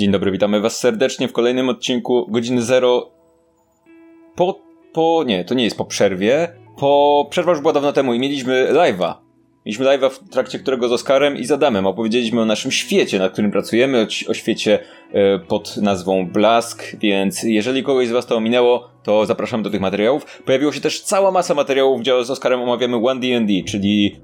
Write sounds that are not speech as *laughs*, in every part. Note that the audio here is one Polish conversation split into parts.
Dzień dobry, witamy Was serdecznie w kolejnym odcinku Godziny Zero. Po, po, nie, to nie jest po przerwie. Po, przerwa już była dawno temu i mieliśmy live'a. Mieliśmy live'a, w trakcie którego z Oskarem i z Adamem opowiedzieliśmy o naszym świecie, nad którym pracujemy, o, o świecie e, pod nazwą Blask, więc jeżeli kogoś z Was to ominęło, to zapraszam do tych materiałów. Pojawiło się też cała masa materiałów, gdzie z Oskarem omawiamy One D&D, czyli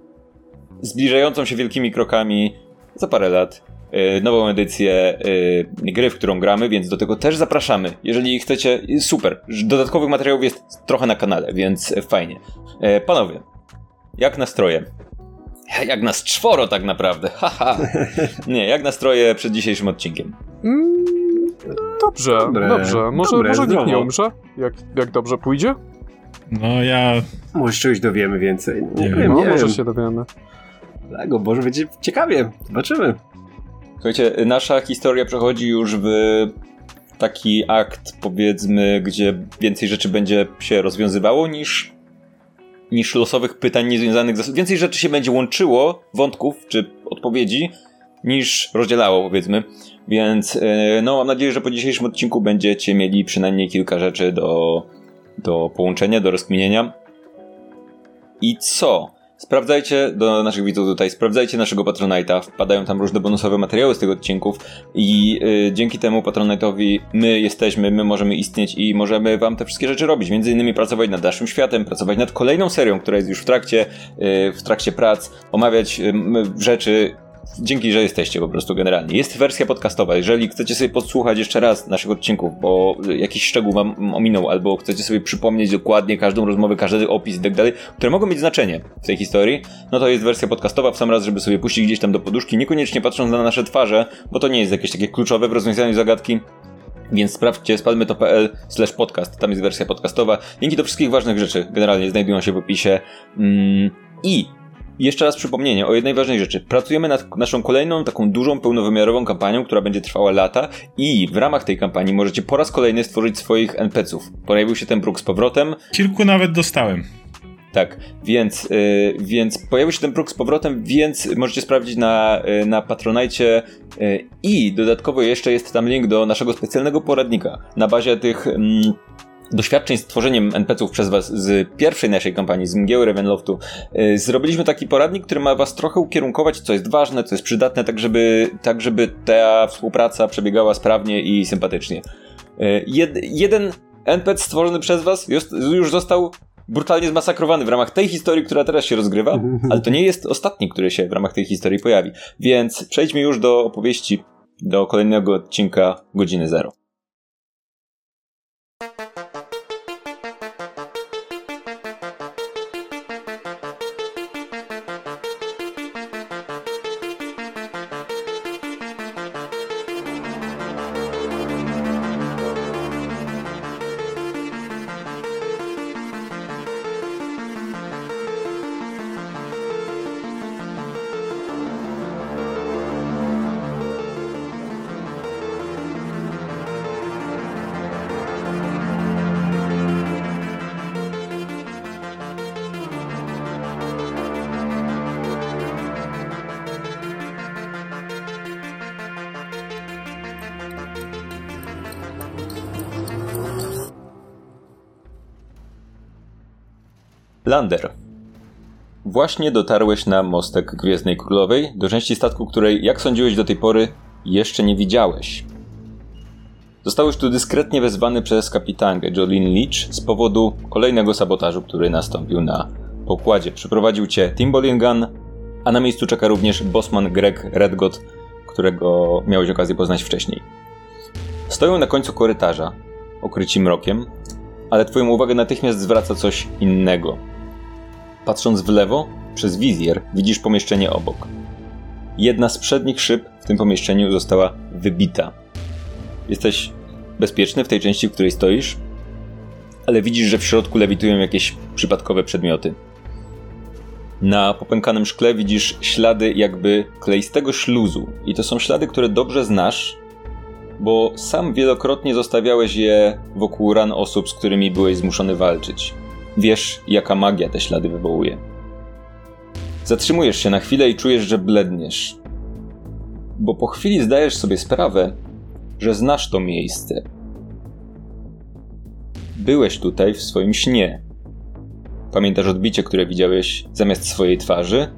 zbliżającą się wielkimi krokami za parę lat nową edycję e, gry, w którą gramy, więc do tego też zapraszamy. Jeżeli chcecie, super. Dodatkowych materiałów jest trochę na kanale, więc fajnie. E, panowie, jak nastroje? *laughs* Jak nas czworo tak naprawdę, *laughs* haha. Nie, jak nastroje przed dzisiejszym odcinkiem? Mm, dobrze, dobre, dobrze. Może, dobre, może nikt nie umrze, jak, jak dobrze pójdzie? No ja... Może czegoś dowiemy więcej. Nie, nie wiem, no, nie może wiem. się dowiemy. Dlaczego? Może będzie ciekawie. Zobaczymy. Słuchajcie, nasza historia przechodzi już w taki akt, powiedzmy, gdzie więcej rzeczy będzie się rozwiązywało niż, niż losowych pytań niezwiązanych z. Więcej rzeczy się będzie łączyło, wątków czy odpowiedzi, niż rozdzielało, powiedzmy. Więc e, no, mam nadzieję, że po dzisiejszym odcinku będziecie mieli przynajmniej kilka rzeczy do, do połączenia, do rozkminienia. I co? Sprawdzajcie do naszych widzów tutaj, sprawdzajcie naszego Patronite'a, wpadają tam różne bonusowe materiały z tych odcinków. I y, dzięki temu Patronite'owi my jesteśmy, my możemy istnieć i możemy wam te wszystkie rzeczy robić, między innymi pracować nad naszym światem, pracować nad kolejną serią, która jest już w trakcie, y, w trakcie prac, omawiać y, rzeczy, dzięki, że jesteście po prostu generalnie. Jest wersja podcastowa. Jeżeli chcecie sobie podsłuchać jeszcze raz naszych odcinków, bo jakiś szczegół wam ominął, albo chcecie sobie przypomnieć dokładnie każdą rozmowę, każdy opis i tak dalej, które mogą mieć znaczenie w tej historii, no to jest wersja podcastowa w sam raz, żeby sobie puścić gdzieś tam do poduszki, niekoniecznie patrząc na nasze twarze, bo to nie jest jakieś takie kluczowe w rozwiązaniu zagadki. Więc sprawdźcie spalmy.to.pl slash podcast, tam jest wersja podcastowa. Linki do wszystkich ważnych rzeczy generalnie znajdują się w opisie. Mm, I jeszcze raz przypomnienie o jednej ważnej rzeczy. Pracujemy nad naszą kolejną taką dużą, pełnowymiarową kampanią, która będzie trwała lata i w ramach tej kampanii możecie po raz kolejny stworzyć swoich NPC-ów. Pojawił się ten próg z powrotem. Kilku nawet dostałem. Tak, więc, yy, więc pojawił się ten próg z powrotem, więc możecie sprawdzić na, yy, na Patronite yy, i dodatkowo jeszcze jest tam link do naszego specjalnego poradnika na bazie tych... Doświadczeń z tworzeniem NPC-ów przez was z pierwszej naszej kampanii, z Mgieły Ravenloftu, yy, zrobiliśmy taki poradnik, który ma was trochę ukierunkować, co jest ważne, co jest przydatne, tak żeby, tak żeby ta współpraca przebiegała sprawnie i sympatycznie. Yy, jed, jeden NPC stworzony przez was już, już został brutalnie zmasakrowany w ramach tej historii, która teraz się rozgrywa, ale to nie jest ostatni, który się w ramach tej historii pojawi. Więc przejdźmy już do opowieści, do kolejnego odcinka Godziny Zero. Lander. Właśnie dotarłeś na mostek Gwiezdnej Królowej, do części statku, której, jak sądziłeś do tej pory, jeszcze nie widziałeś. Zostałeś tu dyskretnie wezwany przez kapitankę Jolene Leach z powodu kolejnego sabotażu, który nastąpił na pokładzie. Przyprowadził cię Tim Bollingan, a na miejscu czeka również bosman Greg Redgot, którego miałeś okazję poznać wcześniej. Stoją na końcu korytarza, okryci mrokiem, ale twoją uwagę natychmiast zwraca coś innego – Patrząc w lewo, przez wizjer widzisz pomieszczenie obok. Jedna z przednich szyb w tym pomieszczeniu została wybita. Jesteś bezpieczny w tej części, w której stoisz, ale widzisz, że w środku lewitują jakieś przypadkowe przedmioty. Na popękanym szkle widzisz ślady jakby kleistego śluzu i to są ślady, które dobrze znasz, bo sam wielokrotnie zostawiałeś je wokół ran osób, z którymi byłeś zmuszony walczyć. Wiesz, jaka magia te ślady wywołuje. Zatrzymujesz się na chwilę i czujesz, że bledniesz. Bo po chwili zdajesz sobie sprawę, że znasz to miejsce. Byłeś tutaj w swoim śnie. Pamiętasz odbicie, które widziałeś zamiast swojej twarzy?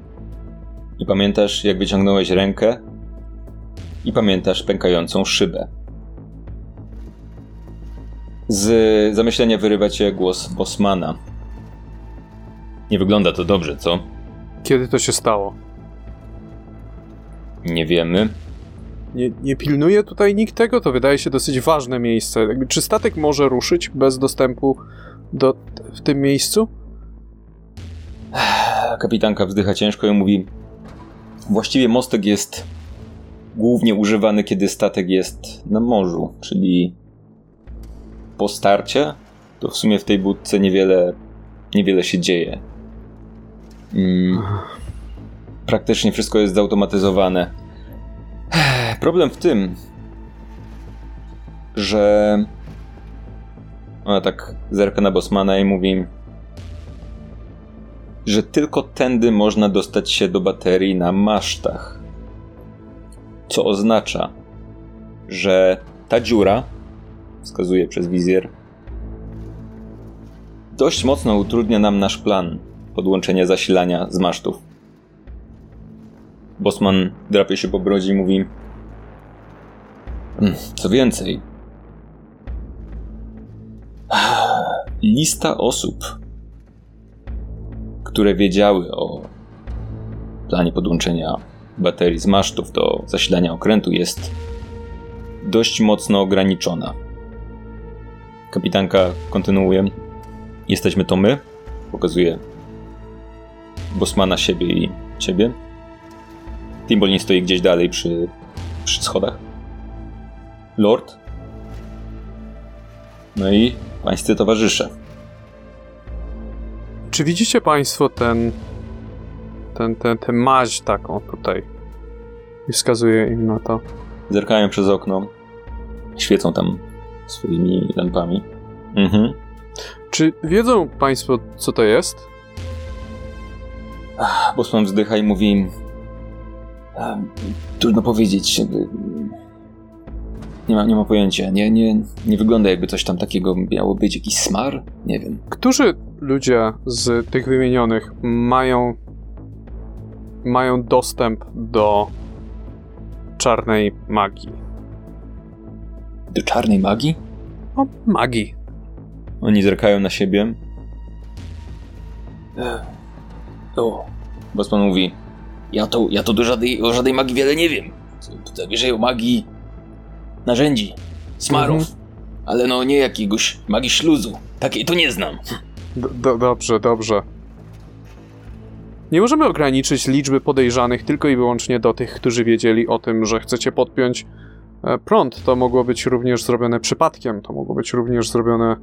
I pamiętasz, jak wyciągnąłeś rękę? I pamiętasz pękającą szybę. Z zamyślenia wyrywa cię głos Bosmana. Nie wygląda to dobrze, co? Kiedy to się stało? Nie wiemy. Nie, nie pilnuje tutaj nikt tego? To wydaje się dosyć ważne miejsce. Jakby, czy statek może ruszyć bez dostępu do, w tym miejscu? *sighs* Kapitanka wzdycha ciężko i mówi: Właściwie mostek jest głównie używany, kiedy statek jest na morzu, czyli po starcie, to w sumie w tej budce niewiele, niewiele się dzieje. Praktycznie wszystko jest zautomatyzowane. Problem w tym, że ona tak zerka na Bosmana i mówi, że tylko tędy można dostać się do baterii na masztach. Co oznacza, że ta dziura, wskazuje przez wizjer, dość mocno utrudnia nam nasz plan podłączenia zasilania z masztów. Bosman drapie się po brodzie i mówi: "Mm, Co więcej, *sighs* lista osób, które wiedziały o planie podłączenia baterii z masztów do zasilania okrętu jest dość mocno ograniczona. Kapitanka kontynuuje. Jesteśmy to my. Pokazuje Bosmana siebie i ciebie. Timbol nie stoi gdzieś dalej przy, przy schodach. Lord. No i pańscy towarzysze. Czy widzicie Państwo ten. ten, ten, tę maź taką tutaj? I wskazuje im na to. Zerkają przez okno. Świecą tam swoimi lampami. Mhm. Czy wiedzą Państwo, co to jest? Bosman wzdycha i mówi: "A, Trudno powiedzieć. Nie ma, nie ma pojęcia. Nie, nie, nie wygląda jakby coś tam takiego miało być. Jakiś smar? Nie wiem. Którzy ludzie z tych wymienionych mają. mają dostęp do czarnej magii? Do czarnej magii? O, magii. Oni zerkają na siebie. O. Bosman mówi: Ja to, ja to do żadnej, o żadnej magii wiele nie wiem. Wierzę o magii narzędzi, smarów. Mhm. Ale no nie jakiegoś magii śluzu. Takiej to nie znam. D- do, dobrze, dobrze. Nie możemy ograniczyć liczby podejrzanych tylko i wyłącznie do tych, którzy wiedzieli o tym, że chcecie podpiąć e, prąd. To mogło być również zrobione przypadkiem, to mogło być również zrobione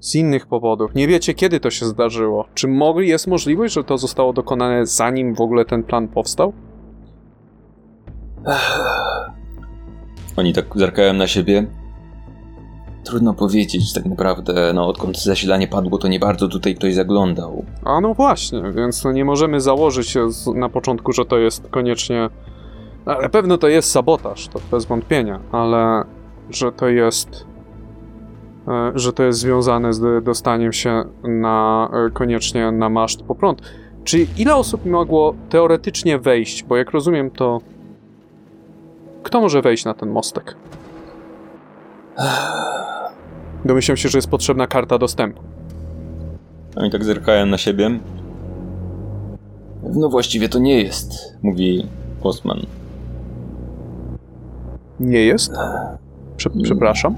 z innych powodów. Nie wiecie, kiedy to się zdarzyło. Czy mogli, jest możliwość, że to zostało dokonane zanim w ogóle ten plan powstał? Oni tak zerkają na siebie. Trudno powiedzieć tak naprawdę, no odkąd zasilanie padło, to nie bardzo tutaj ktoś zaglądał. A no właśnie, więc no nie możemy założyć na początku, że to jest koniecznie. Ale pewno to jest sabotaż, to bez wątpienia, ale że to jest. E, że to jest związane z dostaniem się na e, koniecznie na maszt po prąd. Czy ile osób mogło teoretycznie wejść? Bo jak rozumiem, to. Kto może wejść na ten mostek? Domyślam się, że jest potrzebna karta dostępu. Oni tak zerkają na siebie. No właściwie to nie jest, mówi Postman. Nie jest? Prze- przepraszam.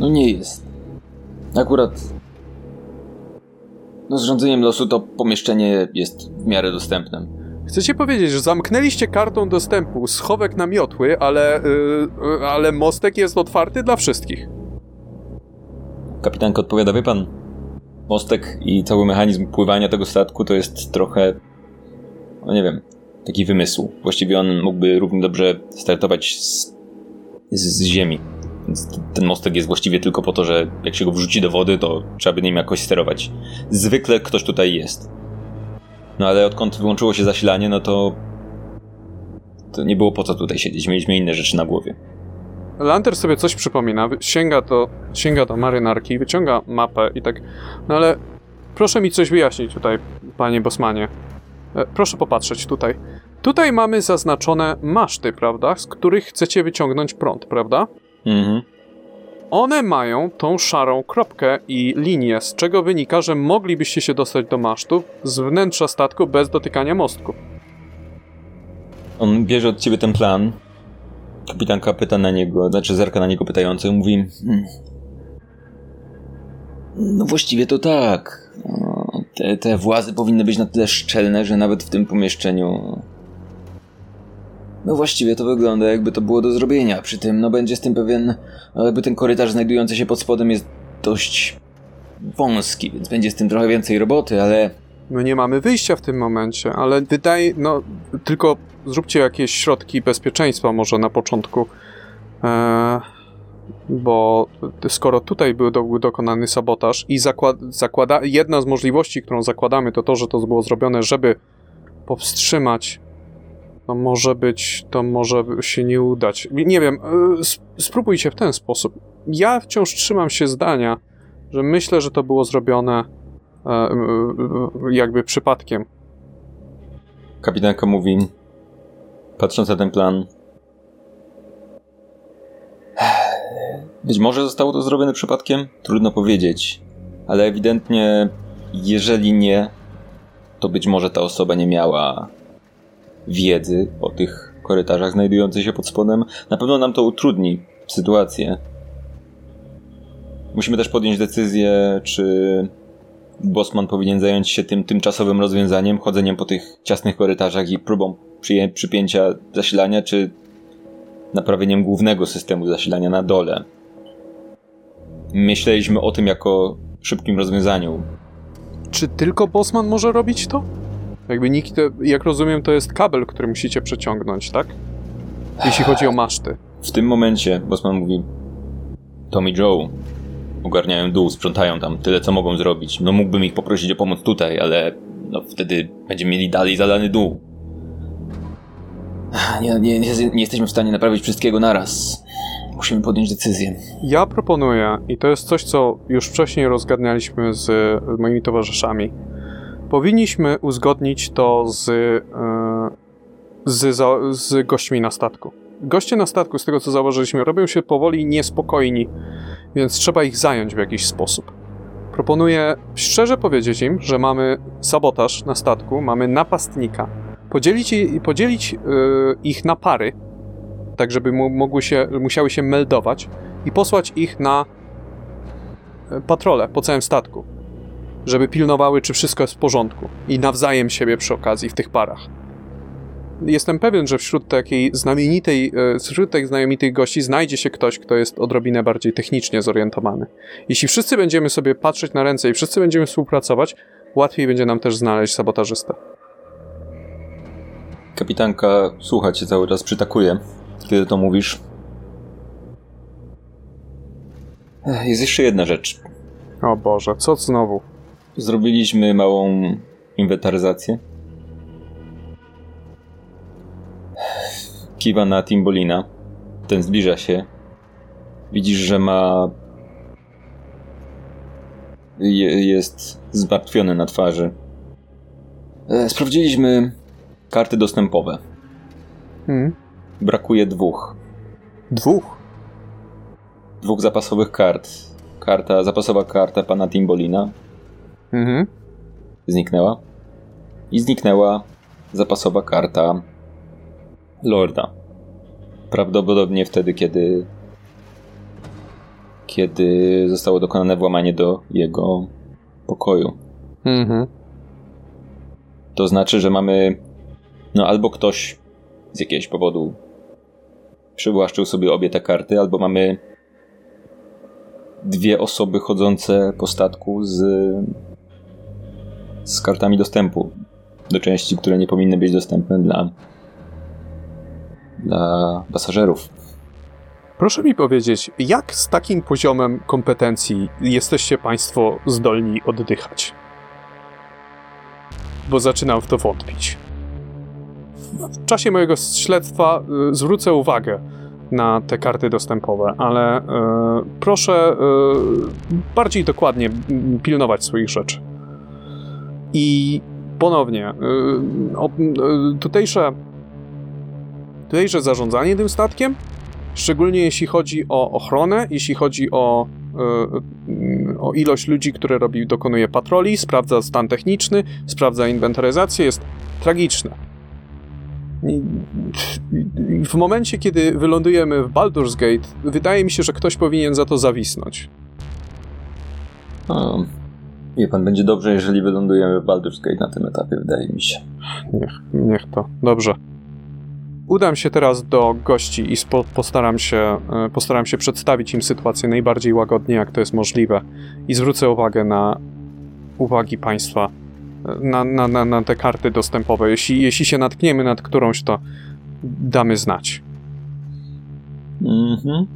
No nie jest. Akurat. No z rządzeniem losu to pomieszczenie jest w miarę dostępne. Chcecie powiedzieć, że zamknęliście kartą dostępu schowek na miotły, ale, yy, ale mostek jest otwarty dla wszystkich. Kapitanka odpowiada, wie pan, mostek i cały mechanizm pływania tego statku to jest trochę, no nie wiem, taki wymysł. Właściwie on mógłby równie dobrze startować z, z, z ziemi. Ten mostek jest właściwie tylko po to, że jak się go wrzuci do wody, to trzeba by nim jakoś sterować. Zwykle ktoś tutaj jest. No ale odkąd wyłączyło się zasilanie, no to to nie było po co tutaj siedzieć. Mieliśmy inne rzeczy na głowie. Lanter sobie coś przypomina, sięga do, sięga do marynarki, wyciąga mapę i tak, no ale proszę mi coś wyjaśnić tutaj, panie Bosmanie. E, Proszę popatrzeć tutaj. Tutaj mamy zaznaczone maszty, prawda, z których chcecie wyciągnąć prąd, prawda? Mhm. One mają tą szarą kropkę i linię, z czego wynika, że moglibyście się dostać do masztu z wnętrza statku bez dotykania mostku. On bierze od ciebie ten plan. Kapitanka pyta na niego, znaczy zerka na niego pytająco i mówi... "Hmm. No właściwie to tak. No, Te, te włazy powinny być na tyle szczelne, że nawet w tym pomieszczeniu... No właściwie to wygląda jakby to było do zrobienia. Przy tym, no będzie z tym pewien... no, Jakby ten korytarz znajdujący się pod spodem jest dość wąski, więc będzie z tym trochę więcej roboty, ale... My nie mamy wyjścia w tym momencie, ale wydaje, no tylko zróbcie jakieś środki bezpieczeństwa może na początku, e, bo skoro tutaj był, do, dokonany sabotaż i zakład, zakłada, jedna z możliwości, którą zakładamy, to to, że to było zrobione, żeby powstrzymać, to może być, to może się nie udać. Nie wiem, sp- spróbujcie w ten sposób. Ja wciąż trzymam się zdania, że myślę, że to było zrobione e, jakby przypadkiem. Kapitanka mówi, patrząc na ten plan. Być może zostało to zrobione przypadkiem? Trudno powiedzieć. Ale ewidentnie, jeżeli nie, to być może ta osoba nie miała wiedzy o tych korytarzach znajdujących się pod spodem. Na pewno nam to utrudni sytuację. Musimy też podjąć decyzję, czy Bosman powinien zająć się tym tymczasowym rozwiązaniem, chodzeniem po tych ciasnych korytarzach i próbą przyję- przypięcia zasilania, czy naprawieniem głównego systemu zasilania na dole. Myśleliśmy o tym jako szybkim rozwiązaniu. Czy tylko Bosman może robić to? Jakby nikt, jak rozumiem, to jest kabel, który musicie przeciągnąć, tak? Jeśli chodzi o maszty. W tym momencie Bosman mówi Tommy Joe ogarniają dół, sprzątają tam tyle, co mogą zrobić. No mógłbym ich poprosić o pomoc tutaj, ale no wtedy będziemy mieli dalej zalany dół. Nie, nie, nie, nie jesteśmy w stanie naprawić wszystkiego naraz. Musimy podjąć decyzję. Ja proponuję, i to jest coś, co już wcześniej rozgadnialiśmy z moimi towarzyszami, powinniśmy uzgodnić to z, e, z, z gośćmi na statku. Goście na statku, z tego co zauważyliśmy, robią się powoli niespokojni, więc trzeba ich zająć w jakiś sposób. Proponuję szczerze powiedzieć im, że mamy sabotaż na statku, mamy napastnika. Podzielić, podzielić e, ich na pary, tak żeby mogły się, musiały się meldować i posłać ich na e, patrole po całym statku, żeby pilnowały, czy wszystko jest w porządku i nawzajem siebie przy okazji w tych parach. Jestem pewien, że wśród takiej znamienitej, e, wśród tych znamienitych gości znajdzie się ktoś, kto jest odrobinę bardziej technicznie zorientowany. Jeśli wszyscy będziemy sobie patrzeć na ręce i wszyscy będziemy współpracować, łatwiej będzie nam też znaleźć sabotażystę. Kapitanka słucha cię cały czas, przytakuje, kiedy to mówisz. Jest jeszcze jedna rzecz. O Boże, co znowu? Zrobiliśmy małą inwentaryzację. Kiwa na Timbolina. Ten zbliża się. Widzisz, że ma. Je, jest zmartwiony na twarzy. E, Sprawdziliśmy karty dostępowe. Hmm? Brakuje dwóch. Dwóch. Dwóch zapasowych kart. Karta, zapasowa karta pana Timbolina Mhm. zniknęła. I zniknęła zapasowa karta Lorda. Prawdopodobnie wtedy, kiedy kiedy zostało dokonane włamanie do jego pokoju. Mhm. To znaczy, że mamy no albo ktoś z jakiegoś powodu przywłaszczył sobie obie te karty, albo mamy dwie osoby chodzące po statku z z kartami dostępu do części, które nie powinny być dostępne dla dla pasażerów. Proszę mi powiedzieć, jak z takim poziomem kompetencji jesteście Państwo zdolni oddychać? Bo zaczynam w to wątpić. W czasie mojego śledztwa y, zwrócę uwagę, na te karty dostępowe, ale e, proszę e, bardziej dokładnie pilnować swoich rzeczy. I ponownie, o, e, tutejsze, tutejsze zarządzanie tym statkiem, szczególnie jeśli chodzi o ochronę, jeśli chodzi o, e, o ilość ludzi, które robi, dokonuje patroli, sprawdza stan techniczny, sprawdza inwentaryzację, jest tragiczne. W momencie, kiedy wylądujemy w Baldur's Gate, wydaje mi się, że ktoś powinien za to zawisnąć. Um, wie pan, będzie dobrze, jeżeli wylądujemy w Baldur's Gate na tym etapie, wydaje mi się. Niech, niech to. Dobrze. Udam się teraz do gości i spo, postaram, się, e, postaram się przedstawić im sytuację najbardziej łagodnie, jak to jest możliwe. I zwrócę uwagę na uwagi państwa, e, na, na, na, na te karty dostępowe. Jeśli, jeśli się natkniemy nad którąś, to damy znać. Mhm.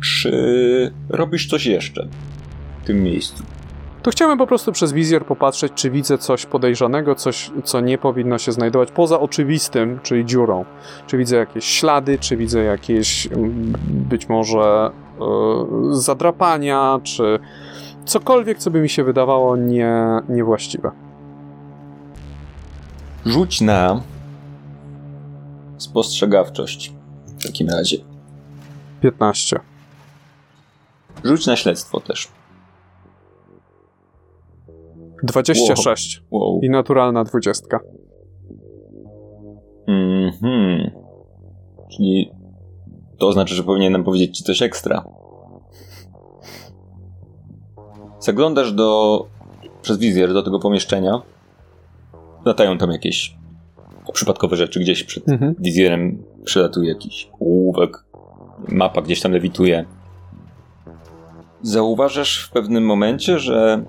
Czy robisz coś jeszcze w tym miejscu? To chciałem po prostu przez wizjer popatrzeć, czy widzę coś podejrzanego, coś, co nie powinno się znajdować poza oczywistym, czyli dziurą. Czy widzę jakieś ślady, czy widzę jakieś mm, być może e, zadrapania, czy cokolwiek, co by mi się wydawało nie, niewłaściwe. Rzuć na spostrzegawczość w takim razie. 15. Rzuć na śledztwo też. 26. Wow. I naturalna 20. Mhm. Czyli to oznacza, że powinienem powiedzieć ci coś ekstra. Zaglądasz do przez wizjer do tego pomieszczenia. Latają tam jakieś przypadkowe rzeczy. Gdzieś przed Mhm. wizjerem przelatuje jakiś ołówek. Mapa gdzieś tam lewituje. Zauważasz w pewnym momencie, że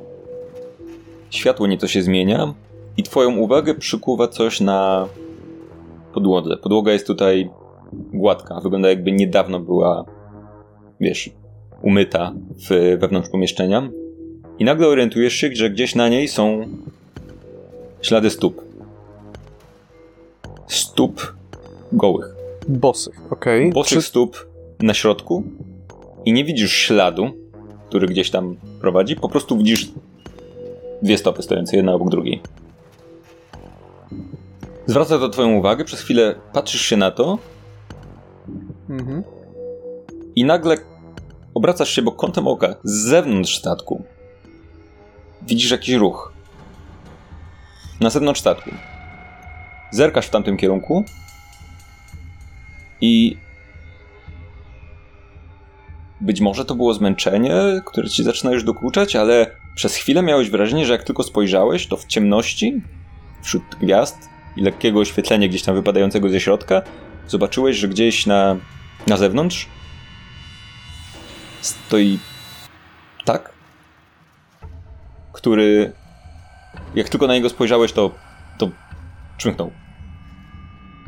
światło nieco się zmienia i twoją uwagę przykuwa coś na podłodze. Podłoga jest tutaj gładka. Wygląda jakby niedawno była, wiesz, umyta w, wewnątrz pomieszczenia. I nagle orientujesz się, że gdzieś na niej są ślady stóp. Stóp gołych. Bosych, okej. Bosych Czy- stóp na środku i nie widzisz śladu, który gdzieś tam prowadzi. Po prostu widzisz dwie stopy stojące jedna obok drugiej. Zwraca to twoją uwagę, przez chwilę patrzysz się na to Mhm. i nagle obracasz się, bo kątem oka z zewnątrz statku widzisz jakiś ruch. Na zewnątrz statku. Zerkasz w tamtym kierunku i być może to było zmęczenie, które ci zaczyna już dokuczać, ale przez chwilę miałeś wrażenie, że jak tylko spojrzałeś, to w ciemności, wśród gwiazd i lekkiego oświetlenia gdzieś tam wypadającego ze środka, zobaczyłeś, że gdzieś na, na zewnątrz stoi tak, który jak tylko na niego spojrzałeś, to, to czmychnął.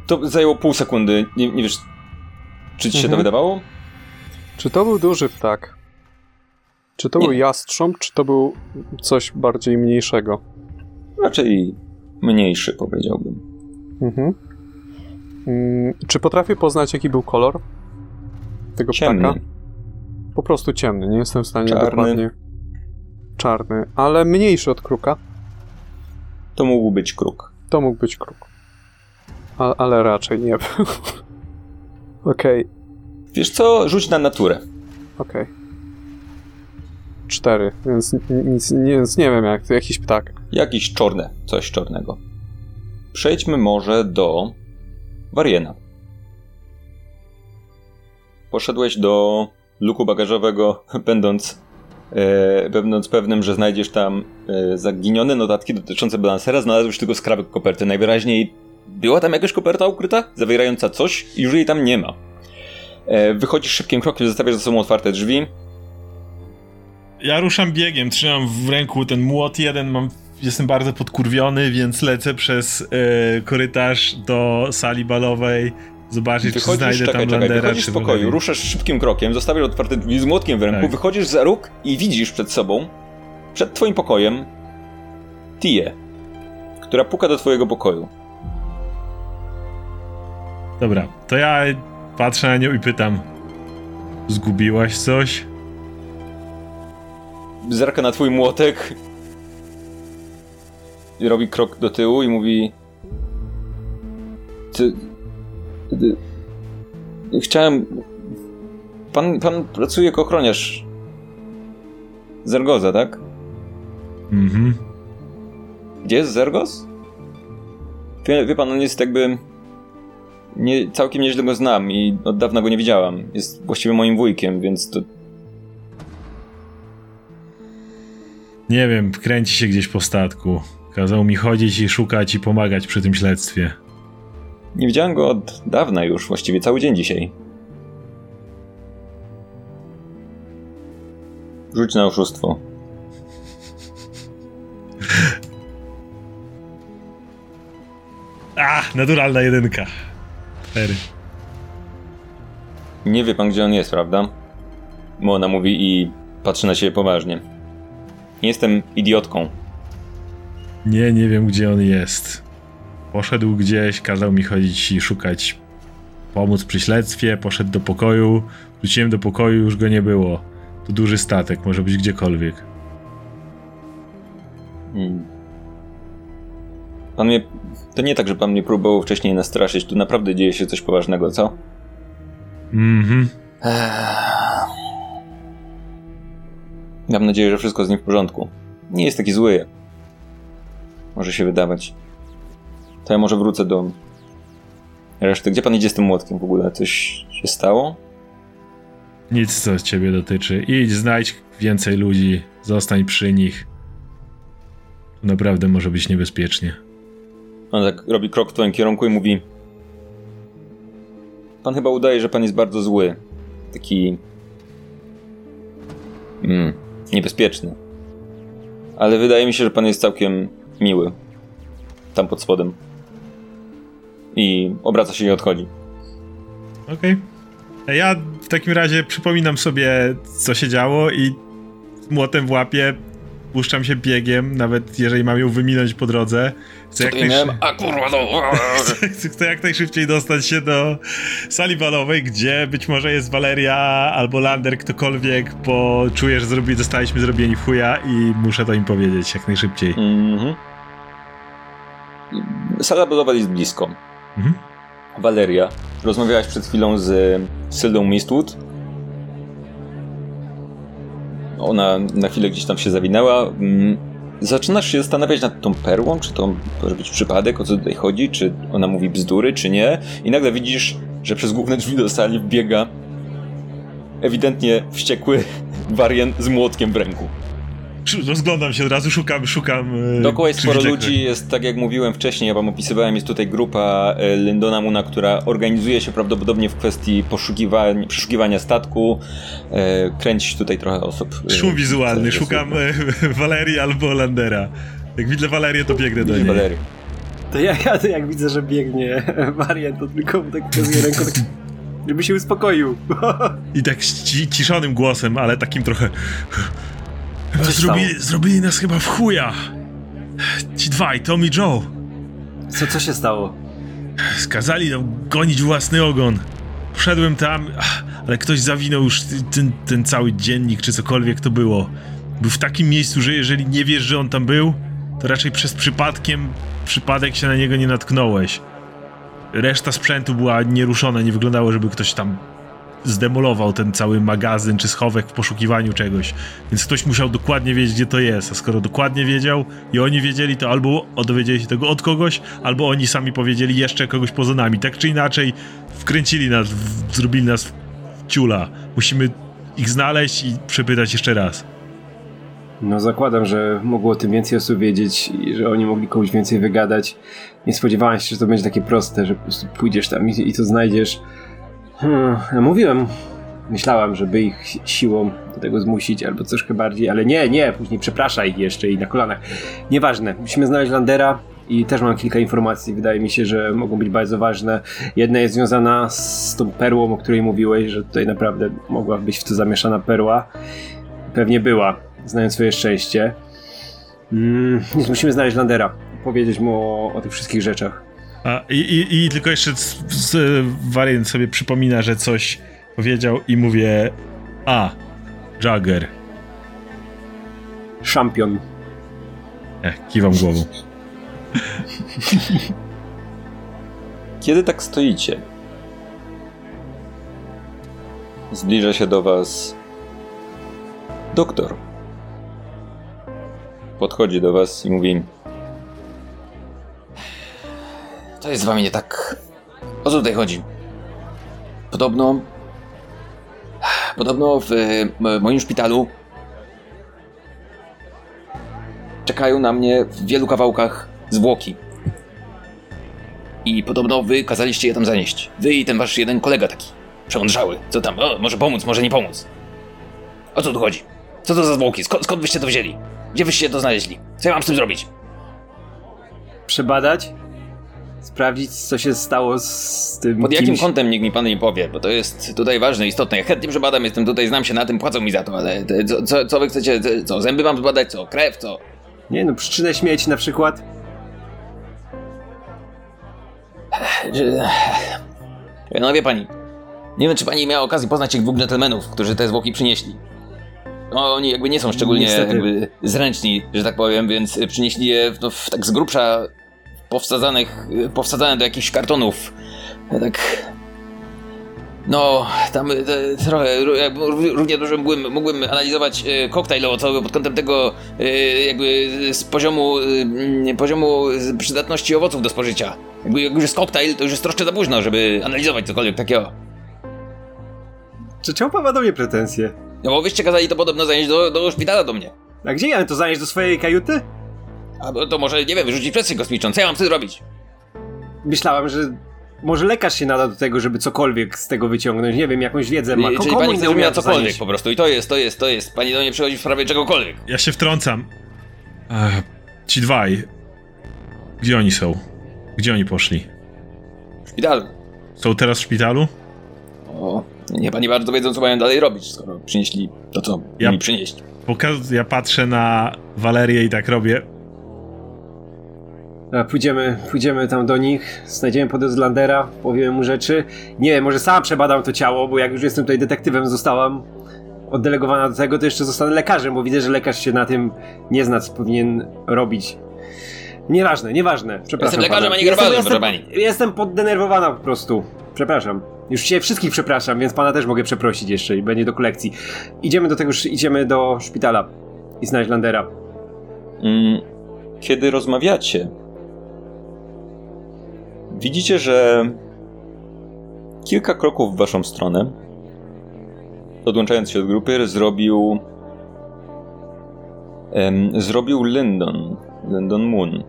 To zajęło pół sekundy. Nie, nie wiesz, czy ci się to Mhm. wydawało? Czy to był duży ptak? Czy to Nie. był jastrząb, czy to był coś bardziej mniejszego? Raczej mniejszy, powiedziałbym. Mhm. Mm, czy potrafię poznać, jaki był kolor tego Ciemny. ptaka? Po prostu ciemny, nie jestem w stanie Czarny. dokładnie. Czarny, ale mniejszy od kruka. To mógł być kruk. To mógł być kruk. A, ale raczej nie był. *laughs* Okej, Wiesz co? Rzuć na naturę. okej. Cztery, więc nic, nie, więc nie wiem jak, jakiś ptak. Jakiś czarne, coś czarnego. Przejdźmy może do Wariena. Poszedłeś do luku bagażowego, *laughs* będąc, e, będąc pewnym, że znajdziesz tam e, zaginione notatki dotyczące balansera, znalazłeś tylko skrawek koperty. Najwyraźniej była tam jakaś koperta ukryta, zawierająca coś i już jej tam nie ma. E, wychodzisz szybkim krokiem, zostawiasz za sobą otwarte drzwi. Ja ruszam biegiem, trzymam w ręku ten młot jeden, mam, jestem bardzo podkurwiony, więc lecę przez e, korytarz do sali balowej, zobaczyć, czy znajdę czekaj, tam czekaj, Landera, wychodzisz z pokoju, Valerii. ruszasz szybkim krokiem, zostawiasz otwarte drzwi z młotkiem w ręku, Tak. wychodzisz za róg i widzisz przed sobą, przed twoim pokojem, Tię, która puka do twojego pokoju. Dobra, to ja patrzę na nią i pytam, Zgubiłaś coś? Zerka na twój młotek. I robi krok do tyłu i mówi... Ty... ty chciałem... Pan, pan pracuje jako ochroniarz. Zergoza, tak? Mhm. Gdzie jest Zergos? Wie, wie pan, on jest jakby... Nie, całkiem nieźle go znam i od dawna go nie widziałam. Jest właściwie moim wujkiem, więc to... Nie wiem, kręci się gdzieś po statku. Kazał mi chodzić i szukać i pomagać przy tym śledztwie. Nie widziałem go od dawna już, właściwie cały dzień dzisiaj. Rzuć na oszustwo. A, *laughs* naturalna jedynka. Cztery. Nie wie pan, gdzie on jest, prawda? Mona mówi i patrzy na siebie poważnie. Nie jestem idiotką. Nie, nie wiem gdzie on jest. Poszedł gdzieś, kazał mi chodzić i szukać, pomóc przy śledztwie, poszedł do pokoju. Wróciłem do pokoju, już go nie było. To duży statek, może być gdziekolwiek. Hmm. Pan mnie... To nie tak, że pan mnie próbował wcześniej nastraszyć. Tu naprawdę dzieje się coś poważnego, co? Mhm. Mam nadzieję, że wszystko z nim w porządku. Nie jest taki zły. Może się wydawać. To ja może wrócę do reszty. Gdzie pan idzie z tym młotkiem w ogóle? Coś się stało? Nic co ciebie dotyczy. Idź, znajdź więcej ludzi, zostań przy nich. Naprawdę może być niebezpiecznie. On tak robi krok w twoim kierunku i mówi Pan chyba udaje, że pan jest bardzo zły. Taki... Mm, niebezpieczny. Ale wydaje mi się, że pan jest całkiem miły. Tam pod spodem. I obraca się i odchodzi. Okej. Okay. Ja w takim razie przypominam sobie, co się działo i młotem w łapie puszczam się biegiem, nawet jeżeli mam ją wyminąć po drodze. Chcę jak, najszy... A, kurwa, no. chcę, *laughs* chcę jak najszybciej dostać się do sali balowej, gdzie być może jest Valeria albo Lander, ktokolwiek, bo czuję, że zrobi, zostaliśmy zrobieni w chuja i muszę to im powiedzieć jak najszybciej. Mhm. Sala balowa jest blisko. Mhm. Valeria, rozmawiałaś przed chwilą z Syldą Mistwood. Ona na chwilę gdzieś tam się zawinęła. Mm, zaczynasz się zastanawiać nad tą perłą, czy to może być przypadek, o co tutaj chodzi, czy ona mówi bzdury, czy nie. I nagle widzisz, że przez główne drzwi do sali wbiega ewidentnie wściekły *laughs* wariant z młotkiem w ręku. Rozglądam się od razu, szukam, szukam. Dookoła jest sporo ludzi, jest tak jak mówiłem wcześniej, ja wam opisywałem, jest tutaj grupa Lyndona Muna, która organizuje się prawdopodobnie w kwestii poszukiwania, przeszukiwania statku. Kręci tutaj trochę osób. Szum wizualny, szukam *laughs* Walerii albo Landera. Jak widzę Walerię, to biegnę do niej. To ja, ja to jak widzę, że biegnie *laughs* wariant, to tylko tak pokazuję ręką, tak, żeby się uspokoił. *laughs* I tak ciszonym głosem, ale takim trochę... Zrobili, zrobili nas chyba w chuja. Ci dwaj, Tom i Joe. Co, co się stało? Skazali nam gonić własny ogon. Wszedłem tam, ale ktoś zawinął już ten, ten cały dziennik, czy cokolwiek to było. Był w takim miejscu, że jeżeli nie wiesz, że on tam był, to raczej przez przypadkiem, przypadek się na niego nie natknąłeś. Reszta sprzętu była nieruszona, nie wyglądało, żeby ktoś tam zdemolował ten cały magazyn czy schowek w poszukiwaniu czegoś. Więc ktoś musiał dokładnie wiedzieć, gdzie to jest. A skoro dokładnie wiedział i oni wiedzieli, to albo dowiedzieli się tego od kogoś, albo oni sami powiedzieli jeszcze kogoś poza nami. Tak czy inaczej, wkręcili nas, w, zrobili nas w ciula. Musimy ich znaleźć i przepytać jeszcze raz. No zakładam, że mogło o tym więcej osób wiedzieć i że oni mogli komuś więcej wygadać. Nie spodziewałem się, że to będzie takie proste, że po prostu pójdziesz tam i, i to znajdziesz. Hmm, mówiłem, myślałem, żeby ich siłą do tego zmusić albo troszkę bardziej, ale nie, nie, później przepraszaj jeszcze i na kolanach. Nieważne, musimy znaleźć Landera i też mam kilka informacji, wydaje mi się, że mogą być bardzo ważne. Jedna jest związana z tą perłą, o której mówiłeś, że tutaj naprawdę mogła być w to zamieszana perła. Pewnie była, znając swoje szczęście. Mm, musimy znaleźć Landera, powiedzieć mu o, o tych wszystkich rzeczach. A, i, i, I tylko jeszcze wariant sobie przypomina, że coś powiedział i mówię a, Jagger. Szampion. E, kiwam głową. *laughs* Kiedy tak stoicie, zbliża się do was doktor. Podchodzi do was i mówi: To jest z wami nie tak. O co tutaj chodzi? Podobno. Podobno w e, moim szpitalu czekają na mnie w wielu kawałkach zwłoki. I podobno wy kazaliście je tam zanieść. Wy i ten wasz jeden kolega taki. Przełączały. Co tam? O, może pomóc, może nie pomóc. O co tu chodzi? Co to za zwłoki? Skąd, skąd wyście to wzięli? Gdzie wyście to znaleźli? Co ja mam z tym zrobić? Przebadać? Sprawdzić, co się stało z tym Pod jakim kimś? kątem nikt mi pan nie powie, bo to jest tutaj ważne, istotne. Ja chętnie przebadam, jestem tutaj, znam się na tym, płacą mi za to, ale co, co, co wy chcecie, co, zęby mam zbadać, co, krew, co? Nie no, przyczynę śmierci na przykład. No wie pani, nie wiem, czy pani miała okazję poznać tych dwóch dżentelmenów, którzy te zwłoki przynieśli. No, oni jakby nie są szczególnie zręczni, że tak powiem, więc przynieśli je no, w, tak z grubsza powsadzanych, powsadzane do jakichś kartonów. Tak... No, tam e, trochę, jakby ró- równie dobrze mógłbym, mógłbym analizować e, koktajl owocowy pod kątem tego e, jakby z poziomu, e, poziomu przydatności owoców do spożycia. Jakby jak już jest koktajl, to już jest troszkę za późno, żeby analizować cokolwiek takiego. Czy czemu pan ma do mnie pretensje? No bo wyście kazali to podobno zanieść do, do szpitala do mnie. A gdzie ja to zanieść do swojej kajuty? A bo to może, nie wiem, wyrzucić presję kosmiczną. Co ja mam wtedy robić? Myślałem, że może lekarz się nada do tego, żeby cokolwiek z tego wyciągnąć. Nie wiem, jakąś wiedzę ma. Czyli pani chce, to cokolwiek zanieść? po prostu. I to jest, to jest, to jest. Pani do mnie przychodzi w sprawie czegokolwiek. Ja się wtrącam. Ech, ci dwaj. Gdzie oni są? Gdzie oni poszli? W szpitalu. Są teraz w szpitalu? O, nie pani bardzo wiedzą, co mają dalej robić, skoro przynieśli to, co Ja- mi przynieść. Pokaz ja patrzę na Walerię i tak robię. A, pójdziemy, pójdziemy tam do nich, znajdziemy Podeslandera, powiemy mu rzeczy. Nie wiem, może sam przebadam to ciało, bo jak już jestem tutaj detektywem, zostałam oddelegowana do tego, to jeszcze zostanę lekarzem, bo widzę, że lekarz się na tym nie zna, co powinien robić. Nieważne, nieważne. Przepraszam. Jestem lekarzem, pana. a nie grabarzem, jestem, proszę jestem, jestem poddenerwowana po prostu. Przepraszam. Już się wszystkich przepraszam, więc pana też mogę przeprosić jeszcze i będzie do kolekcji. Idziemy do tego, idziemy do szpitala i znaleźć Landera. Mm, Kiedy rozmawiacie, widzicie, że kilka kroków w waszą stronę, odłączając się od grupy, zrobił em, zrobił Lyndon, Lyndon Moon.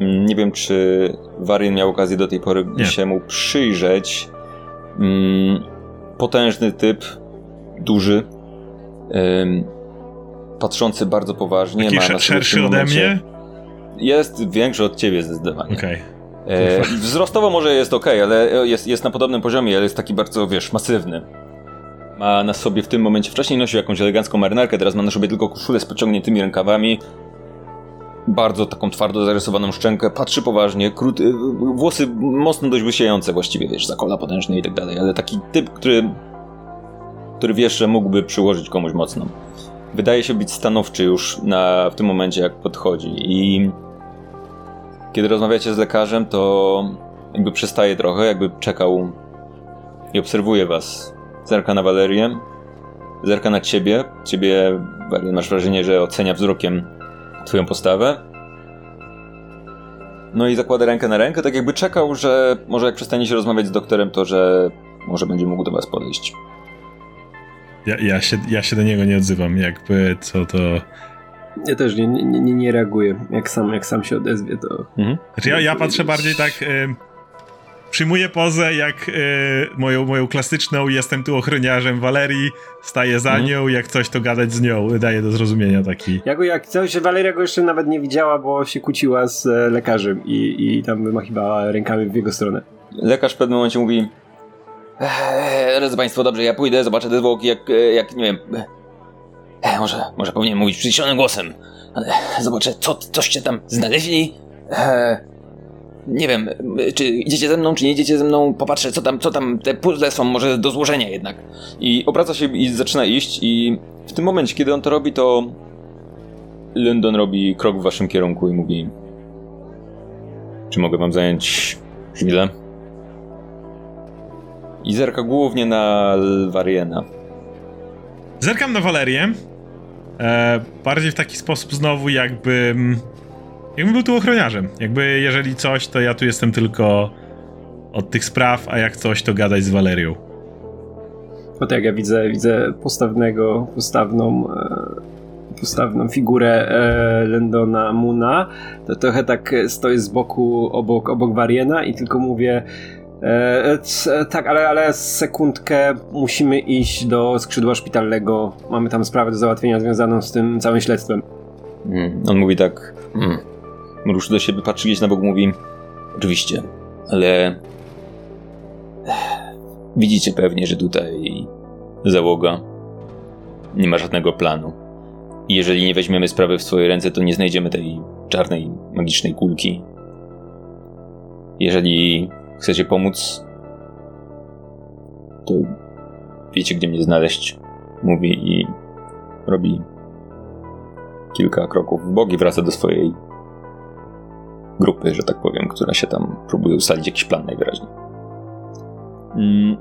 Nie wiem, czy Varian miał okazję do tej pory Nie. się mu przyjrzeć. Mm, Potężny typ, duży, patrzący bardzo poważnie. Taki ma szerszy ode mnie? Jest większy od ciebie zdecydowanie. Okej. E, wzrostowo może jest ok, ale jest, jest na podobnym poziomie, ale jest taki bardzo, wiesz, masywny. Ma na sobie w tym momencie, wcześniej nosił jakąś elegancką marynarkę, teraz ma na sobie tylko koszulę z pociągniętymi rękawami. Bardzo taką twardo zarysowaną szczękę, patrzy poważnie, króty, włosy mocno dość wysiejące właściwie, wiesz, zakola potężny i tak dalej, ale taki typ, który, który wiesz, że mógłby przyłożyć komuś mocno. Wydaje się być stanowczy już na, w tym momencie, jak podchodzi i kiedy rozmawiacie z lekarzem, to jakby przestaje trochę, jakby czekał i obserwuje was. Zerka na Walerię, zerka na ciebie. Ciebie, masz wrażenie, że ocenia wzrokiem twoją postawę. No i zakłada rękę na rękę, tak jakby czekał, że może jak przestaniecie rozmawiać z doktorem, to że może będzie mógł do was podejść. Ja, ja, się, ja się do niego nie odzywam, jakby co to... Ja też nie, nie, nie, nie reaguję. Jak sam, jak sam się odezwie, to. Mhm. Znaczy ja, ja patrzę bardziej tak... Y, przyjmuję pozę jak y, moją, moją klasyczną jestem tu ochroniarzem Walerii, staję za Mhm. nią, jak coś to gadać z nią, daje do zrozumienia taki... Ja go jak coś, Waleria go jeszcze nawet nie widziała, bo się kłóciła z e, lekarzem i, i tam wymachiwała rękami w jego stronę. Lekarz w pewnym momencie mówi: Eee, drodzy Państwo, dobrze, ja pójdę, zobaczę te zwłoki, jak, e, jak nie wiem... E, może, może powinien mówić przyciszonym głosem, ale zobaczę, co, coście tam znaleźli. E, nie wiem, czy idziecie ze mną, czy nie idziecie ze mną, popatrzę, co tam, co tam, te puzzle są może do złożenia jednak. I obraca się i zaczyna iść i w tym momencie, kiedy on to robi, to Lyndon robi krok w waszym kierunku i mówi czy mogę wam zająć chwilę? I zerka głównie na Wariena. Zerkam na Walerię. E, bardziej w taki sposób znowu, jakbym. Jakbym był tu ochroniarzem. Jakby jeżeli coś, to ja tu jestem tylko od tych spraw, a jak coś, to gadać z Walerią. No tak, ja widzę, widzę postawnego, postawną, e, postawną figurę e, Lendona Muna. To trochę tak stoję z boku obok, obok Wariena i tylko mówię e, c, tak, ale, ale sekundkę musimy iść do skrzydła szpitalnego. Mamy tam sprawę do załatwienia związaną z tym całym śledztwem. Mm, on mówi tak. Mm. Ruszy do siebie, patrzy gdzieś na bok, mówi. Oczywiście, ale. Widzicie pewnie, że tutaj załoga nie ma żadnego planu. Jeżeli nie weźmiemy sprawy w swoje ręce, to nie znajdziemy tej czarnej, magicznej kulki. Jeżeli chcecie pomóc, to wiecie, gdzie mnie znaleźć. Mówi i robi kilka kroków w bok i wraca do swojej grupy, że tak powiem, która się tam próbuje ustalić jakiś plan najwyraźniej. Mm.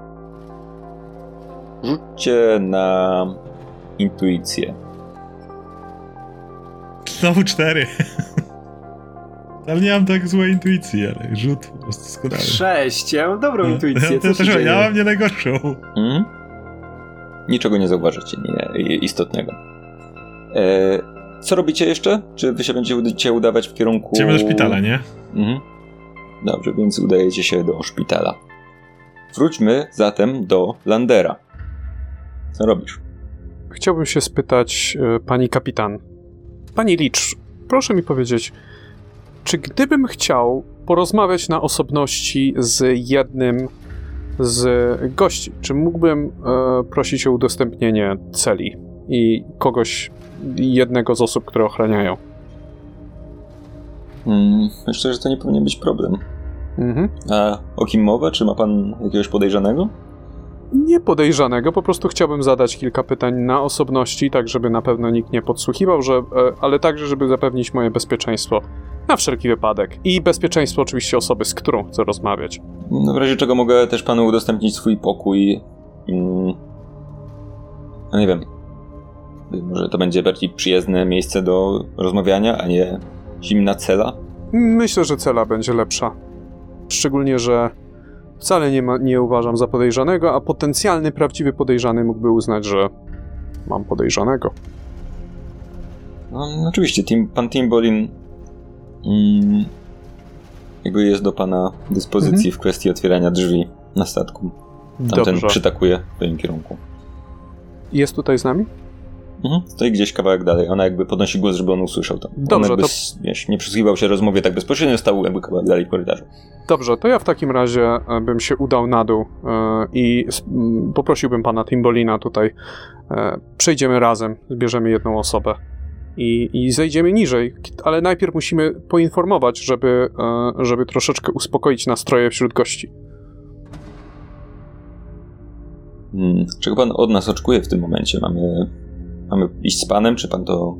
Rzućcie na intuicję. Znowu cztery. *laughs* Ale nie mam tak złej intuicji, ale rzut po prostu doskonały. Sześć, ja mam dobrą intuicję. Ja, co też, ja mam nie najgorszą. Mm? Niczego nie zauważycie nie, istotnego. E, co robicie jeszcze? Czy wy się będziecie udawać w kierunku... Idziemy do szpitala, nie? Mhm. Dobrze, więc udajecie się do szpitala. Wróćmy zatem do Landera. Co robisz? Chciałbym się spytać e, pani kapitan. Pani Licz, proszę mi powiedzieć, czy gdybym chciał porozmawiać na osobności z jednym z gości, czy mógłbym e, prosić o udostępnienie celi i kogoś, jednego z osób, które ochraniają? Hmm, myślę, że to nie powinien być problem. Mhm. A o kim mowa? Czy ma pan jakiegoś podejrzanego? Nie podejrzanego, po prostu chciałbym zadać kilka pytań na osobności, tak żeby na pewno nikt nie podsłuchiwał, że, e, ale także żeby zapewnić moje bezpieczeństwo na wszelki wypadek i bezpieczeństwo oczywiście osoby, z którą chcę rozmawiać. No w razie czego mogę też panu udostępnić swój pokój. Mm, no nie wiem. Może to będzie bardziej przyjazne miejsce do rozmawiania, a nie zimna cela? Myślę, że cela będzie lepsza. Szczególnie, że wcale nie, ma, nie uważam za podejrzanego, a potencjalny, prawdziwy podejrzany mógłby uznać, że mam podejrzanego. No, oczywiście, Tim, pan Timbolin mm, jakby jest do pana dyspozycji Mhm. w kwestii otwierania drzwi na statku. Tamten Dobrze. przytakuje w twoim kierunku. Jest tutaj z nami? Mhm. Stoi gdzieś kawałek dalej. Ona jakby podnosi głos, żeby on usłyszał to. Dobrze, on jakby, to- wiesz, nie przysłuchiwał się rozmowie tak bezpośrednio, stał jakby kawałek dalej w korytarzu. Dobrze, to ja w takim razie e, bym się udał na dół e, i poprosiłbym pana Timbolina tutaj. E, przejdziemy razem, zbierzemy jedną osobę i, i zejdziemy niżej, ale najpierw musimy poinformować, żeby, żeby troszeczkę uspokoić nastroje wśród gości. Hmm. Czego pan od nas oczekuje w tym momencie? Mamy, mamy iść z panem, czy pan to